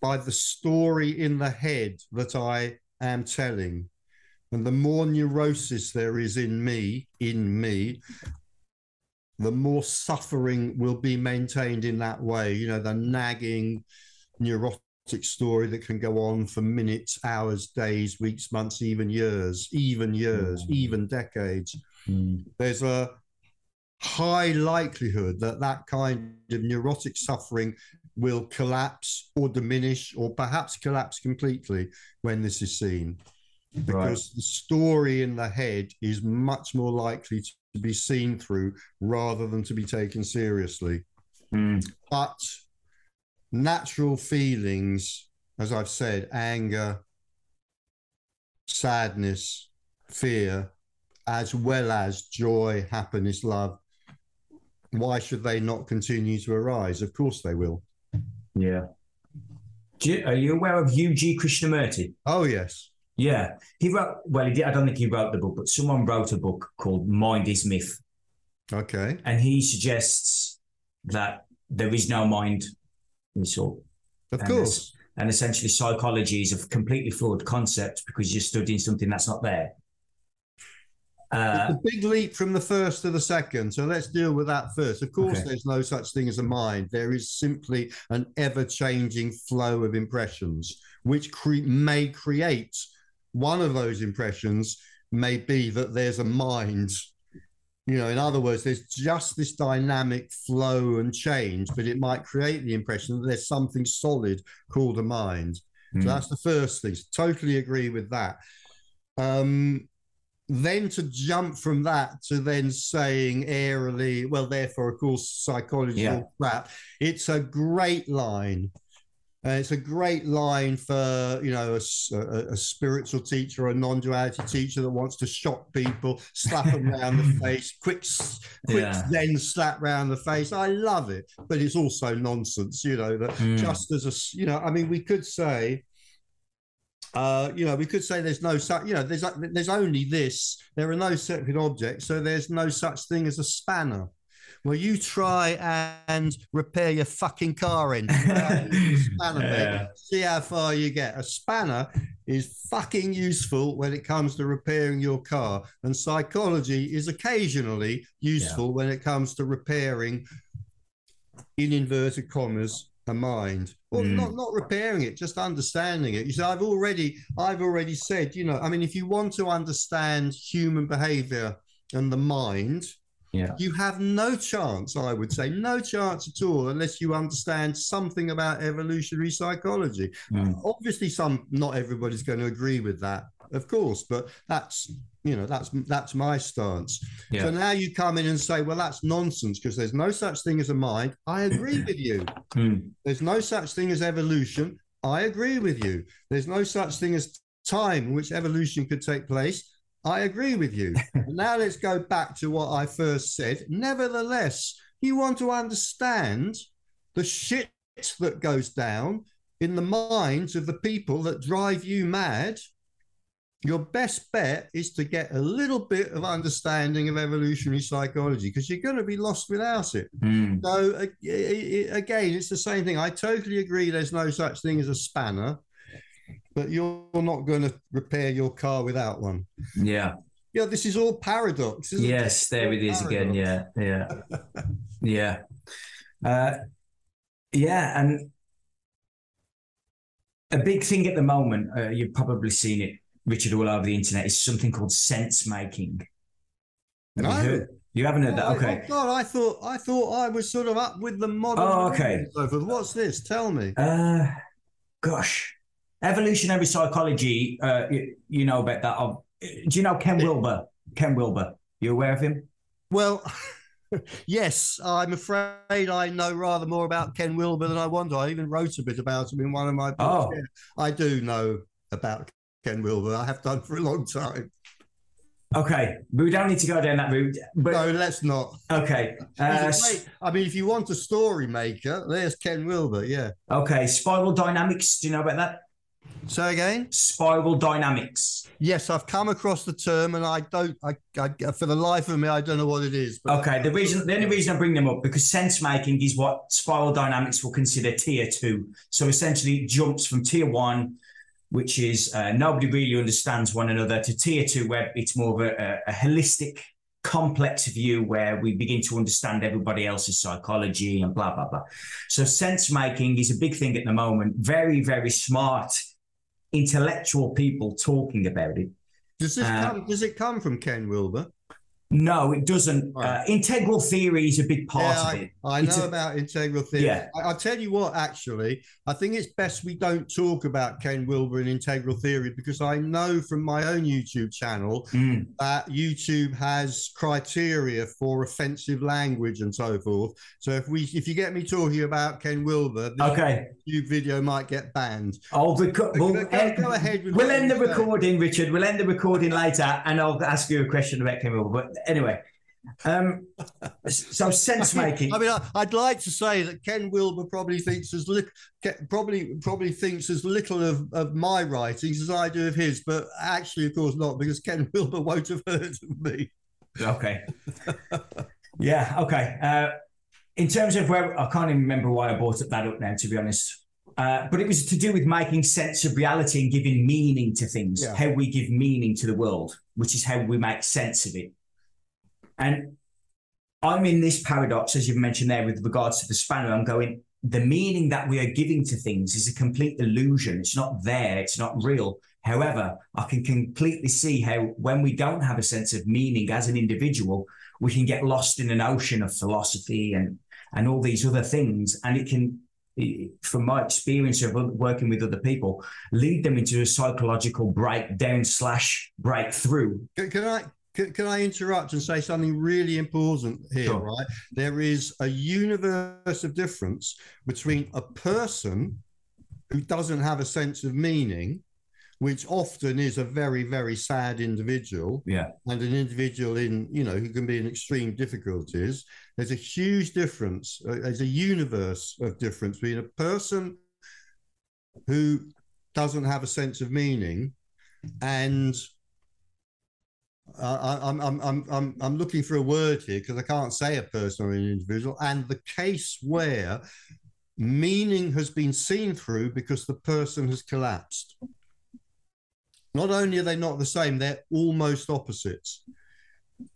by the story in the head that I am telling. And the more neurosis there is in me, in me, the more suffering will be maintained in that way. You know, the nagging, neurotic story that can go on for minutes, hours, days, weeks, months, even years, even years, mm. even decades. Mm. There's a high likelihood that that kind of neurotic suffering will collapse or diminish or perhaps collapse completely when this is seen because right. the story in the head is much more likely to be seen through rather than to be taken seriously. Mm. But natural feelings, as I've said, anger, sadness, fear, as well as joy, happiness, love, why should they not continue to arise? Of course they will. Yeah. You, are you aware of U.G. Krishnamurti? Oh, yes. Yeah, he wrote. Well, he did, I don't think he wrote the book, but someone wrote a book called "Mind Is Myth." Okay, and he suggests that there is no mind. So, of and course, and essentially, psychology is a completely flawed concept because you're studying something that's not there. Uh, it's a big leap from the first to the second. So let's deal with that first. Of course, okay. there's no such thing as a mind. There is simply an ever changing flow of impressions, which cre- may create one of those impressions may be that there's a mind. You know, in other words, there's just this dynamic flow and change, but it might create the impression that there's something solid called a mind. Mm. So hmm. that's the first thing. Totally agree with that. Um, then to jump from that to then saying airily, well, therefore, of course, psychology yeah. crap. It's a great line uh, it's a great line for you know a, a, a spiritual teacher or a non-duality teacher that wants to shock people, slap them around the face, quick, quick yeah. then slap round the face. I love it, but it's also nonsense. You know that mm. just as a you know, I mean, we could say. Uh, you know, we could say there's no such, you know, there's there's only this. There are no separate objects, so there's no such thing as a spanner. Well, you try and repair your fucking car engine. spanner, yeah. See how far you get. A spanner is fucking useful when it comes to repairing your car, and psychology is occasionally useful yeah. when it comes to repairing, in inverted commas, a mind or mm. not not repairing it just understanding it you see i've already i've already said you know i mean if you want to understand human behavior and the mind yeah. You have no chance, I would say, no chance at all, unless you understand something about evolutionary psychology. Mm. Obviously, some not everybody's going to agree with that, of course, but that's you know that's that's my stance. Yeah. So now you come in and say, well, that's nonsense because there's no such thing as a mind. I agree with you. Mm. There's no such thing as evolution. I agree with you. There's no such thing as time in which evolution could take place. I agree with you. now let's go back to what I first said. Nevertheless, you want to understand the shit that goes down in the minds of the people that drive you mad. Your best bet is to get a little bit of understanding of evolutionary psychology because you're going to be lost without it. Mm. So, again, it's the same thing. I totally agree there's no such thing as a spanner but you're not going to repair your car without one. Yeah. Yeah, this is all paradox. yes, it? there it is paradox. again. Yeah, yeah, yeah, uh, yeah, and a big thing at the moment. Uh, you've probably seen it, Richard, all over the internet. Is something called sense making. no. You, you haven't heard that? Oh, okay. Oh God, I thought I thought I was sort of up with the modern. Oh, okay. What's this? Tell me. Uh, gosh, evolutionary psychology, uh, you, you, know about that. Of, do you know Ken Wilber? Ken Wilber, you aware of him? Well, yes, I'm afraid I know rather more about Ken Wilber than I want. I even wrote a bit about him in one of my books. Oh. I do know about Ken Wilber. I have done for a long time. Okay, we don't need to go down that route. But no, let's not. Okay. Uh, I mean, if you want a story maker, there's Ken Wilber. Yeah. Okay. Spiral dynamics. Do you know about that? Say again. Spiral dynamics. Yes, I've come across the term, and I don't. I, I for the life of me, I don't know what it is. okay. The reason, the only reason I bring them up because sense making is what spiral dynamics will consider tier two. So essentially, it jumps from tier one which is uh, nobody really understands one another, to tier two, where it's more of a, a, holistic, complex view where we begin to understand everybody else's psychology and blah, blah, blah. So, sense making is a big thing at the moment. Very, very smart, intellectual people talking about it. Does, this uh, come, does it come from Ken Wilber? No, it doesn't. Right. Uh, integral theory is a big part yeah, of it. I, I know a, about integral theory. Yeah. I, will tell you what, actually, I think it's best we don't talk about Ken Wilber and integral theory because I know from my own YouTube channel mm. that YouTube has criteria for offensive language and so forth. So if we, if you get me talking about Ken Wilber, this okay. YouTube video might get banned. I'll reco- we'll, go, end, go ahead. we'll end the recording, Richard. We'll end the recording later, and I'll ask you a question about Ken Wilber. But anyway, um, so sense making. I mean, I, would like to say that Ken Wilber probably thinks as little, probably probably thinks as little of, of my writings as I do of his, but actually, of course, not because Ken Wilber won't have heard of me. Okay. yeah. Okay. Uh, in terms of where I can't even remember why I brought that up now, to be honest. Uh, but it was to do with making sense of reality and giving meaning to things, yeah. how we give meaning to the world, which is how we make sense of it. And I'm in this paradox, as you've mentioned there, with regards to the spanner. I'm going, the meaning that we are giving to things is a complete illusion. It's not there, it's not real. However, I can completely see how when we don't have a sense of meaning as an individual, we can get lost in an ocean of philosophy and and all these other things. And it can, from my experience of working with other people, lead them into a psychological breakdown slash breakthrough. Can, I can, can, I interrupt and say something really important here, sure. right? There is a universe of difference between a person who doesn't have a sense of meaning, which often is a very, very sad individual. Yeah. And an individual in, you know, who can be in extreme difficulties. There's a huge difference. Uh, there's a universe of difference between a person who doesn't have a sense of meaning and I, I'm, I'm, I'm, I'm looking for a word here because I can't say a person or an individual. And the case where meaning has been seen through because the person has collapsed. Not only are they not the same, they're almost opposites.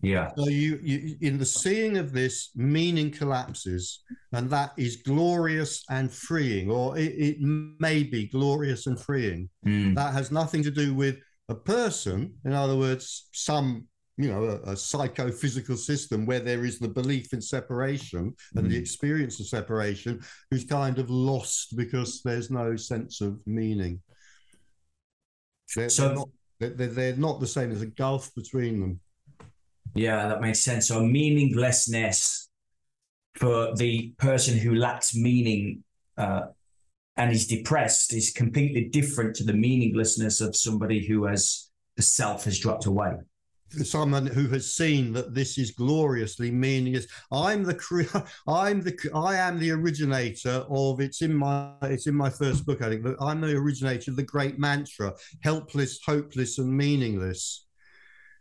Yeah. So you, you in the seeing of this, meaning collapses, and that is glorious and freeing, or it, it may be glorious and freeing. Mm. That has nothing to do with a person, in other words, some you know, a, a, psychophysical system where there is the belief in separation and mm. the experience of separation, who's kind of lost because there's no sense of meaning. They're, so they're not, they're, they're not the same. There's a gulf between them. Yeah, that makes sense. So meaninglessness for the person who lacks meaning uh, and is depressed is completely different to the meaninglessness of somebody who has the self has dropped away. Someone who has seen that this is gloriously meaningless. I'm the i'm the i am the originator of it's in my it's in my first book i think i'm the originator of the great mantra helpless hopeless and meaningless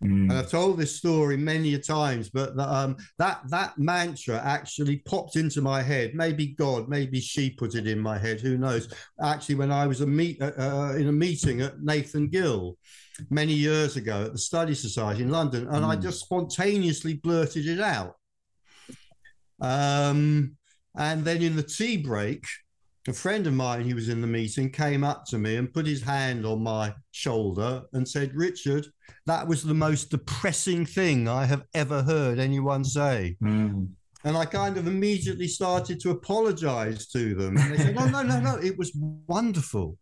Mm. And I've told this story many a times, but the, um, that that mantra actually popped into my head. Maybe God, maybe she put it in my head. Who knows? Actually, when I was a meet uh, uh, in a meeting at Nathan Gill many years ago at the Study Society in London, and mm. I just spontaneously blurted it out. Um, and then in the tea break, a friend of mine who was in the meeting came up to me and put his hand on my shoulder and said, Richard, that was the most depressing thing I have ever heard anyone say. Mm. And I kind of immediately started to apologize to them. And they said, No, no, no, no, it was wonderful.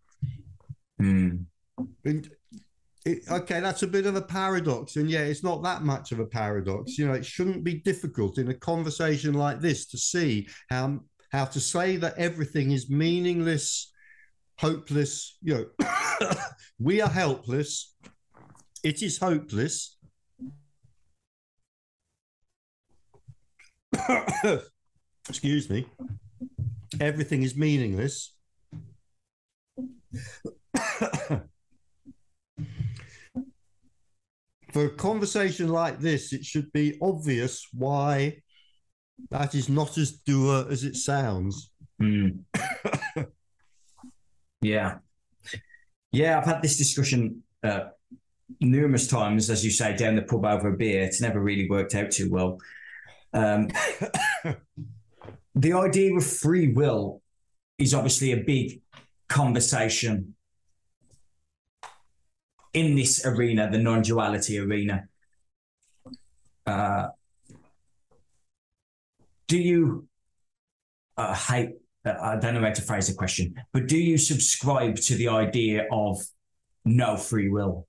Mm. And it, okay, that's a bit of a paradox. And yeah, it's not that much of a paradox. You know, it shouldn't be difficult in a conversation like this to see how how to say that everything is meaningless, hopeless. You know, we are helpless. It is hopeless. Excuse me. Everything is meaningless. For a conversation like this, it should be obvious why that is not as dour as it sounds. Mm. yeah. Yeah, I've had this discussion uh, numerous times, as you say, down the pub over a beer. It's never really worked out too well. Um, the idea of free will is obviously a big conversation in this arena, the non duality arena. Uh, do you uh, hate, uh, I don't know how to phrase the question, but do you subscribe to the idea of no free will?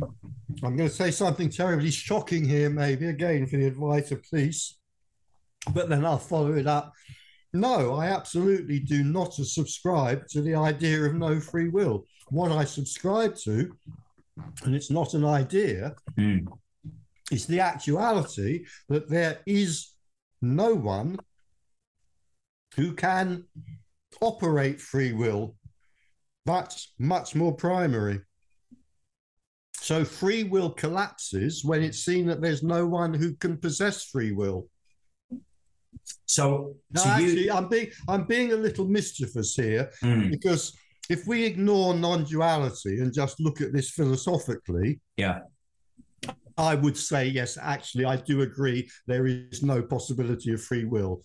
I'm going to say something terribly shocking here, maybe again for the Advaita police, but then I'll follow it up. No, I absolutely do not subscribe to the idea of no free will. What I subscribe to, and it's not an idea, Mm. Is the actuality that there is no one who can operate free will. That's much more primary. So free will collapses when it's seen that there's no one who can possess free will. So, No, actually, you, I'm being I'm being a little mischievous here Mm. because if we ignore non-duality and just look at this philosophically, yeah, I would say yes. Actually, I do agree. There is no possibility of free will.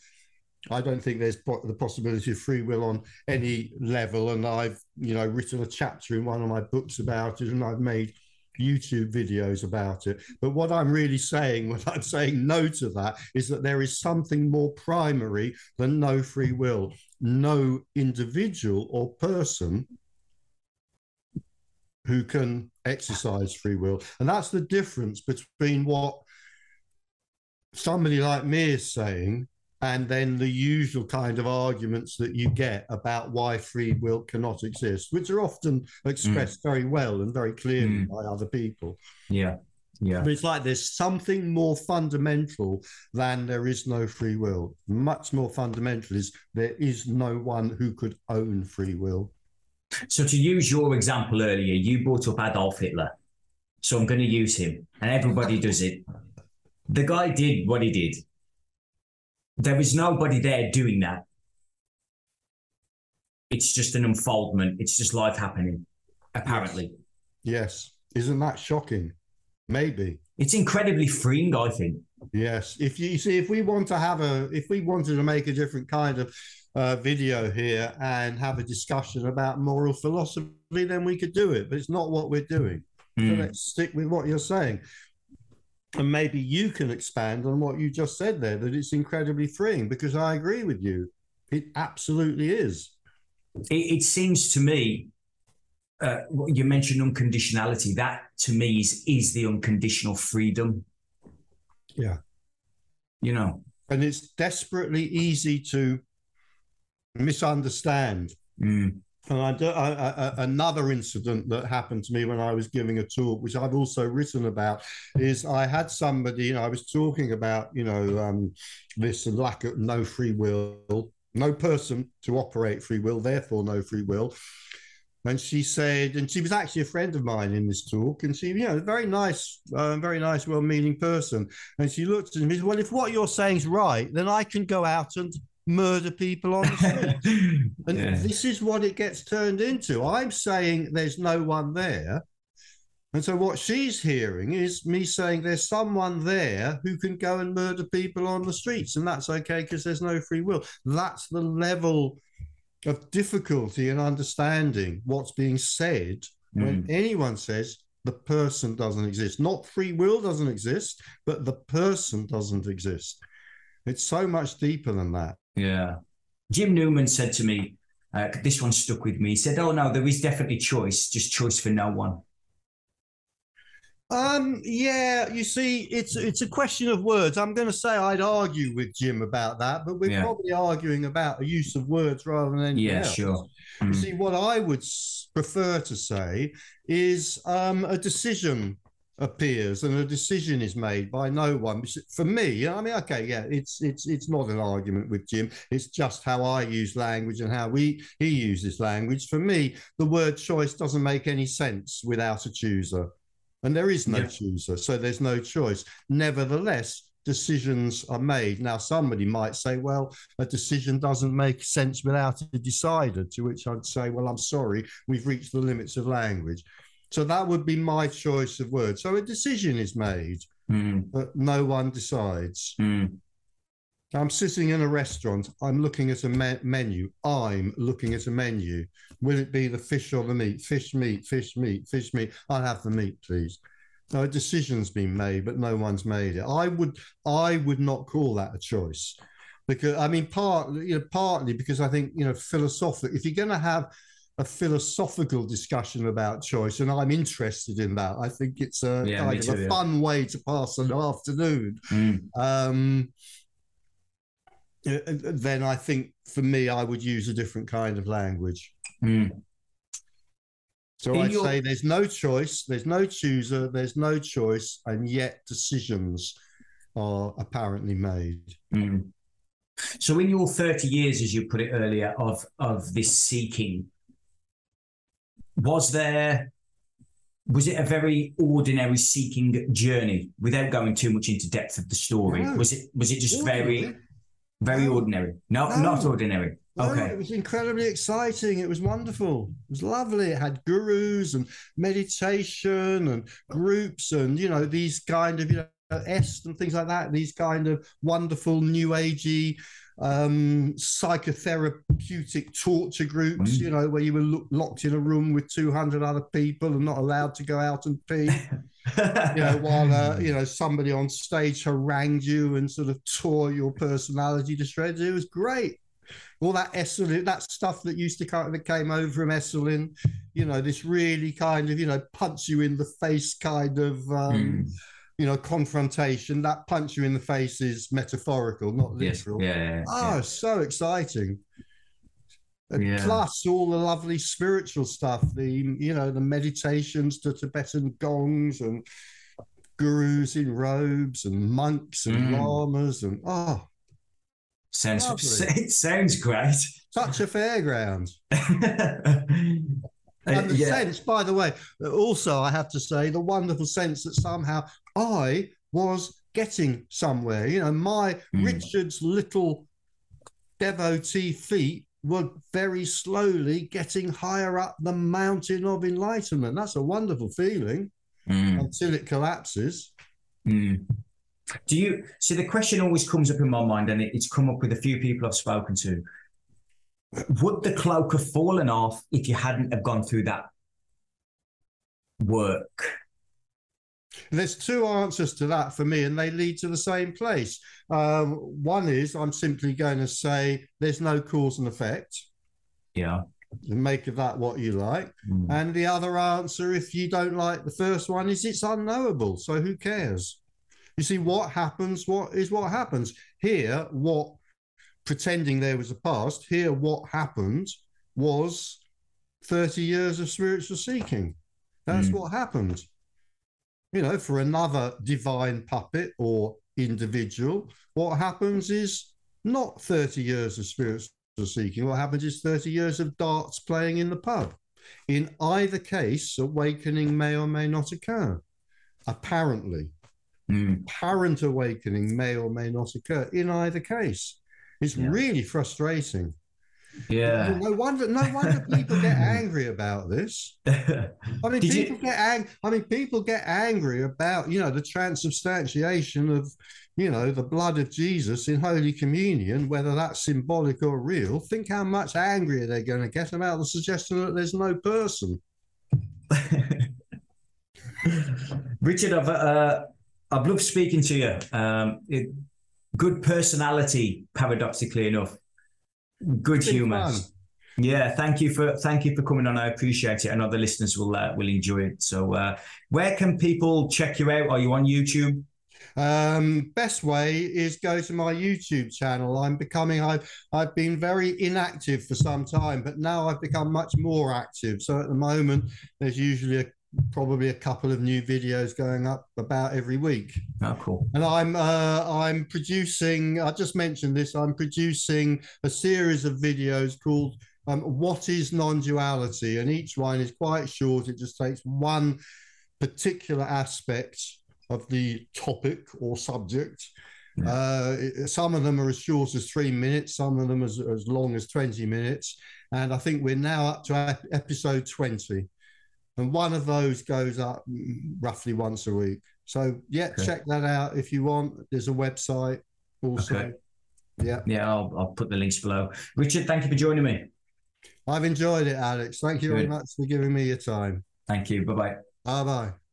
I don't think there's po- the possibility of free will on any level, and I've you know written a chapter in one of my books about it, and I've made YouTube videos about it. But what I'm really saying when I'm saying no to that is that there is something more primary than no free will. No individual or person who can exercise free will. And that's the difference between what somebody like me is saying and then the usual kind of arguments that you get about why free will cannot exist, which are often expressed very well and very clearly Mm. by other people. yeah, yeah. But it's like there's something more fundamental than there is no free will. Much more fundamental is there is no one who could own free will. So to use your example earlier, you brought up Adolf Hitler. So I'm going to use him, and everybody does it. The guy did what he did. There was nobody there doing that. It's just an unfoldment. It's just life happening, apparently. Yes. Isn't that shocking? Maybe. It's incredibly freeing, I think. Yes. If you, see, if we want to have a, if we wanted to make a different kind of uh, video here and have a discussion about moral philosophy, then we could do it. But it's not what we're doing. So Mm. let's stick with what you're saying. And maybe you can expand on what you just said there, that it's incredibly freeing, because I agree with you. It absolutely is. It, it seems to me, uh, you mentioned unconditionality. That to me is is the unconditional freedom. Yeah. You know. And it's desperately easy to misunderstand. Mm. And I, do, I, I, another incident that happened to me when I was giving a talk, which I've also written about, is I had somebody, you know, I was talking about, you know, um, this lack of no free will, no person to operate free will, therefore no free will. And she said, and she was actually a friend of mine in this talk, and she, you know, very nice, uh, very nice, well-meaning person. And she looked at me, and said, well, if what you're saying is right, then I can go out and murder people on the street. And Yeah. this is what it gets turned into. I'm saying there's no one there. And so what she's hearing is me saying there's someone there who can go and murder people on the streets, and that's okay because there's no free will. That's the level of difficulty in understanding what's being said when anyone says the person doesn't exist. Not free will doesn't exist, but the person doesn't exist. It's so much deeper than that. Yeah. Jim Newman said to me, uh, this one stuck with me. He said, Oh, no, there is definitely choice, just choice for no one. Um, yeah, you see, it's it's a question of words. I'm going to say I'd argue with Jim about that, but we're Yeah. probably arguing about a use of words rather than anything Yeah, else. sure. You Mm. see, what I would prefer to say is um, a decision appears and a decision is made by no one. For me, I mean, okay, yeah, it's it's it's not an argument with Jim. It's just how I use language and how we he uses language. For me, the word choice doesn't make any sense without a chooser, and there is no yeah. chooser, so there's no choice. Nevertheless. Decisions are made. Now, somebody might say, well, a decision doesn't make sense without a decider, to which I'd say, well, I'm sorry, we've reached the limits of language. So that would be my choice of words. So a decision is made, mm. but no one decides. Mm. I'm sitting in a restaurant. I'm looking at a me- menu. I'm looking at a menu. Will it be the fish or the meat? Fish, meat, fish, meat, fish, meat. I'll have the meat, please. No, a decision's been made, but no one's made it. I would, I would not call that a choice, because I mean, partly, you know, partly because I think you know, philosophically, if you're going to have a philosophical discussion about choice, and I'm interested in that. I think it's a yeah, kind of a yeah. fun way to pass an afternoon. Mm. Um, uh, uh, then I think for me, I would use a different kind of language. Mm. So I your... say there's no choice, there's no chooser, there's no choice, and yet decisions are apparently made. Mm. So in your 30 years, as you put it earlier, of of this seeking, was there was it a very ordinary seeking journey without going too much into depth of the story no. was it was it just ordinary. very very no. ordinary no, no, not ordinary okay it was incredibly exciting it was wonderful it was lovely it had gurus and meditation and groups and you know these kind of you know est and things like that these kind of wonderful new agey um, psychotherapeutic torture groups, mm. you know, where you were lo- locked in a room with 200 other people and not allowed to go out and pee. you know, while uh, you know somebody on stage harangued you and sort of tore your personality to shreds. It was great. All that Esalen, that stuff that used to come that came over from Esalen, you know, this really kind of you know punch you in the face kind of um, mm you know, confrontation, that punch you in the face is metaphorical, not literal. Yes. Yeah, yeah, Oh, yeah. so exciting. Yeah. Plus all the lovely spiritual stuff, the you know, the meditations to Tibetan gongs and gurus in robes and monks and mm. lamas and oh sounds it sounds great. Such a fairground. and the yeah. sense, by the way, also I have to say, the wonderful sense that somehow I was getting somewhere. You know, my mm. Richard's little devotee feet were very slowly getting higher up the mountain of enlightenment. That's a wonderful feeling mm. until it collapses. Mm. Do you see the question always comes up in my mind, and it's come up with a few people I've spoken to would the cloak have fallen off if you hadn't have gone through that work? There's two answers to that for me, and they lead to the same place. Um, one is I'm simply going to say there's no cause and effect. Yeah. Make of that what you like. Mm. And the other answer, if you don't like the first one, is it's unknowable. So who cares? You see, what happens, what is what happens. Here, what pretending there was a past. Here, what happened was 30 years of spiritual seeking. That's mm. what happened. You know, for another divine puppet or individual, what happens is not 30 years of spiritual seeking. What happens is 30 years of darts playing in the pub. In either case, awakening may or may not occur. Apparently, mm. apparent awakening may or may not occur in either case. It's yeah. really frustrating. Yeah. No wonder. No wonder people get angry about this. I mean, Did people you... get ang- I mean, people get angry about you know the transubstantiation of you know the blood of Jesus in Holy Communion, whether that's symbolic or real. Think how much angrier they're going to get about the suggestion that there's no person. Richard, I've uh, I've loved speaking to you. Um, it, good personality, paradoxically enough. Good humour. Yeah, thank you for thank you for coming on. I appreciate it, and other listeners will uh, will enjoy it. So, uh, where can people check you out? Are you on YouTube? Um, best way is go to my YouTube channel. I'm becoming I've I've been very inactive for some time, but now I've become much more active. So at the moment, there's usually a probably a couple of new videos going up about every week. Oh, cool. And I'm uh, I'm producing. I just mentioned this. I'm producing a series of videos called um, "What Is Non-Duality," and each one is quite short. It just takes one particular aspect of the topic or subject. Yeah. Uh, some of them are as short as three minutes, some of them as, as long as 20 minutes. And I think we're now up to episode 20. And one of those goes up roughly once a week. So, yeah, okay. check that out if you want. There's a website also. Okay. Yeah. Yeah, I'll, I'll put the links below. Richard, thank you for joining me. I've enjoyed it, Alex. Thank you Good. very much for giving me your time. Thank you. Bye bye. Bye bye.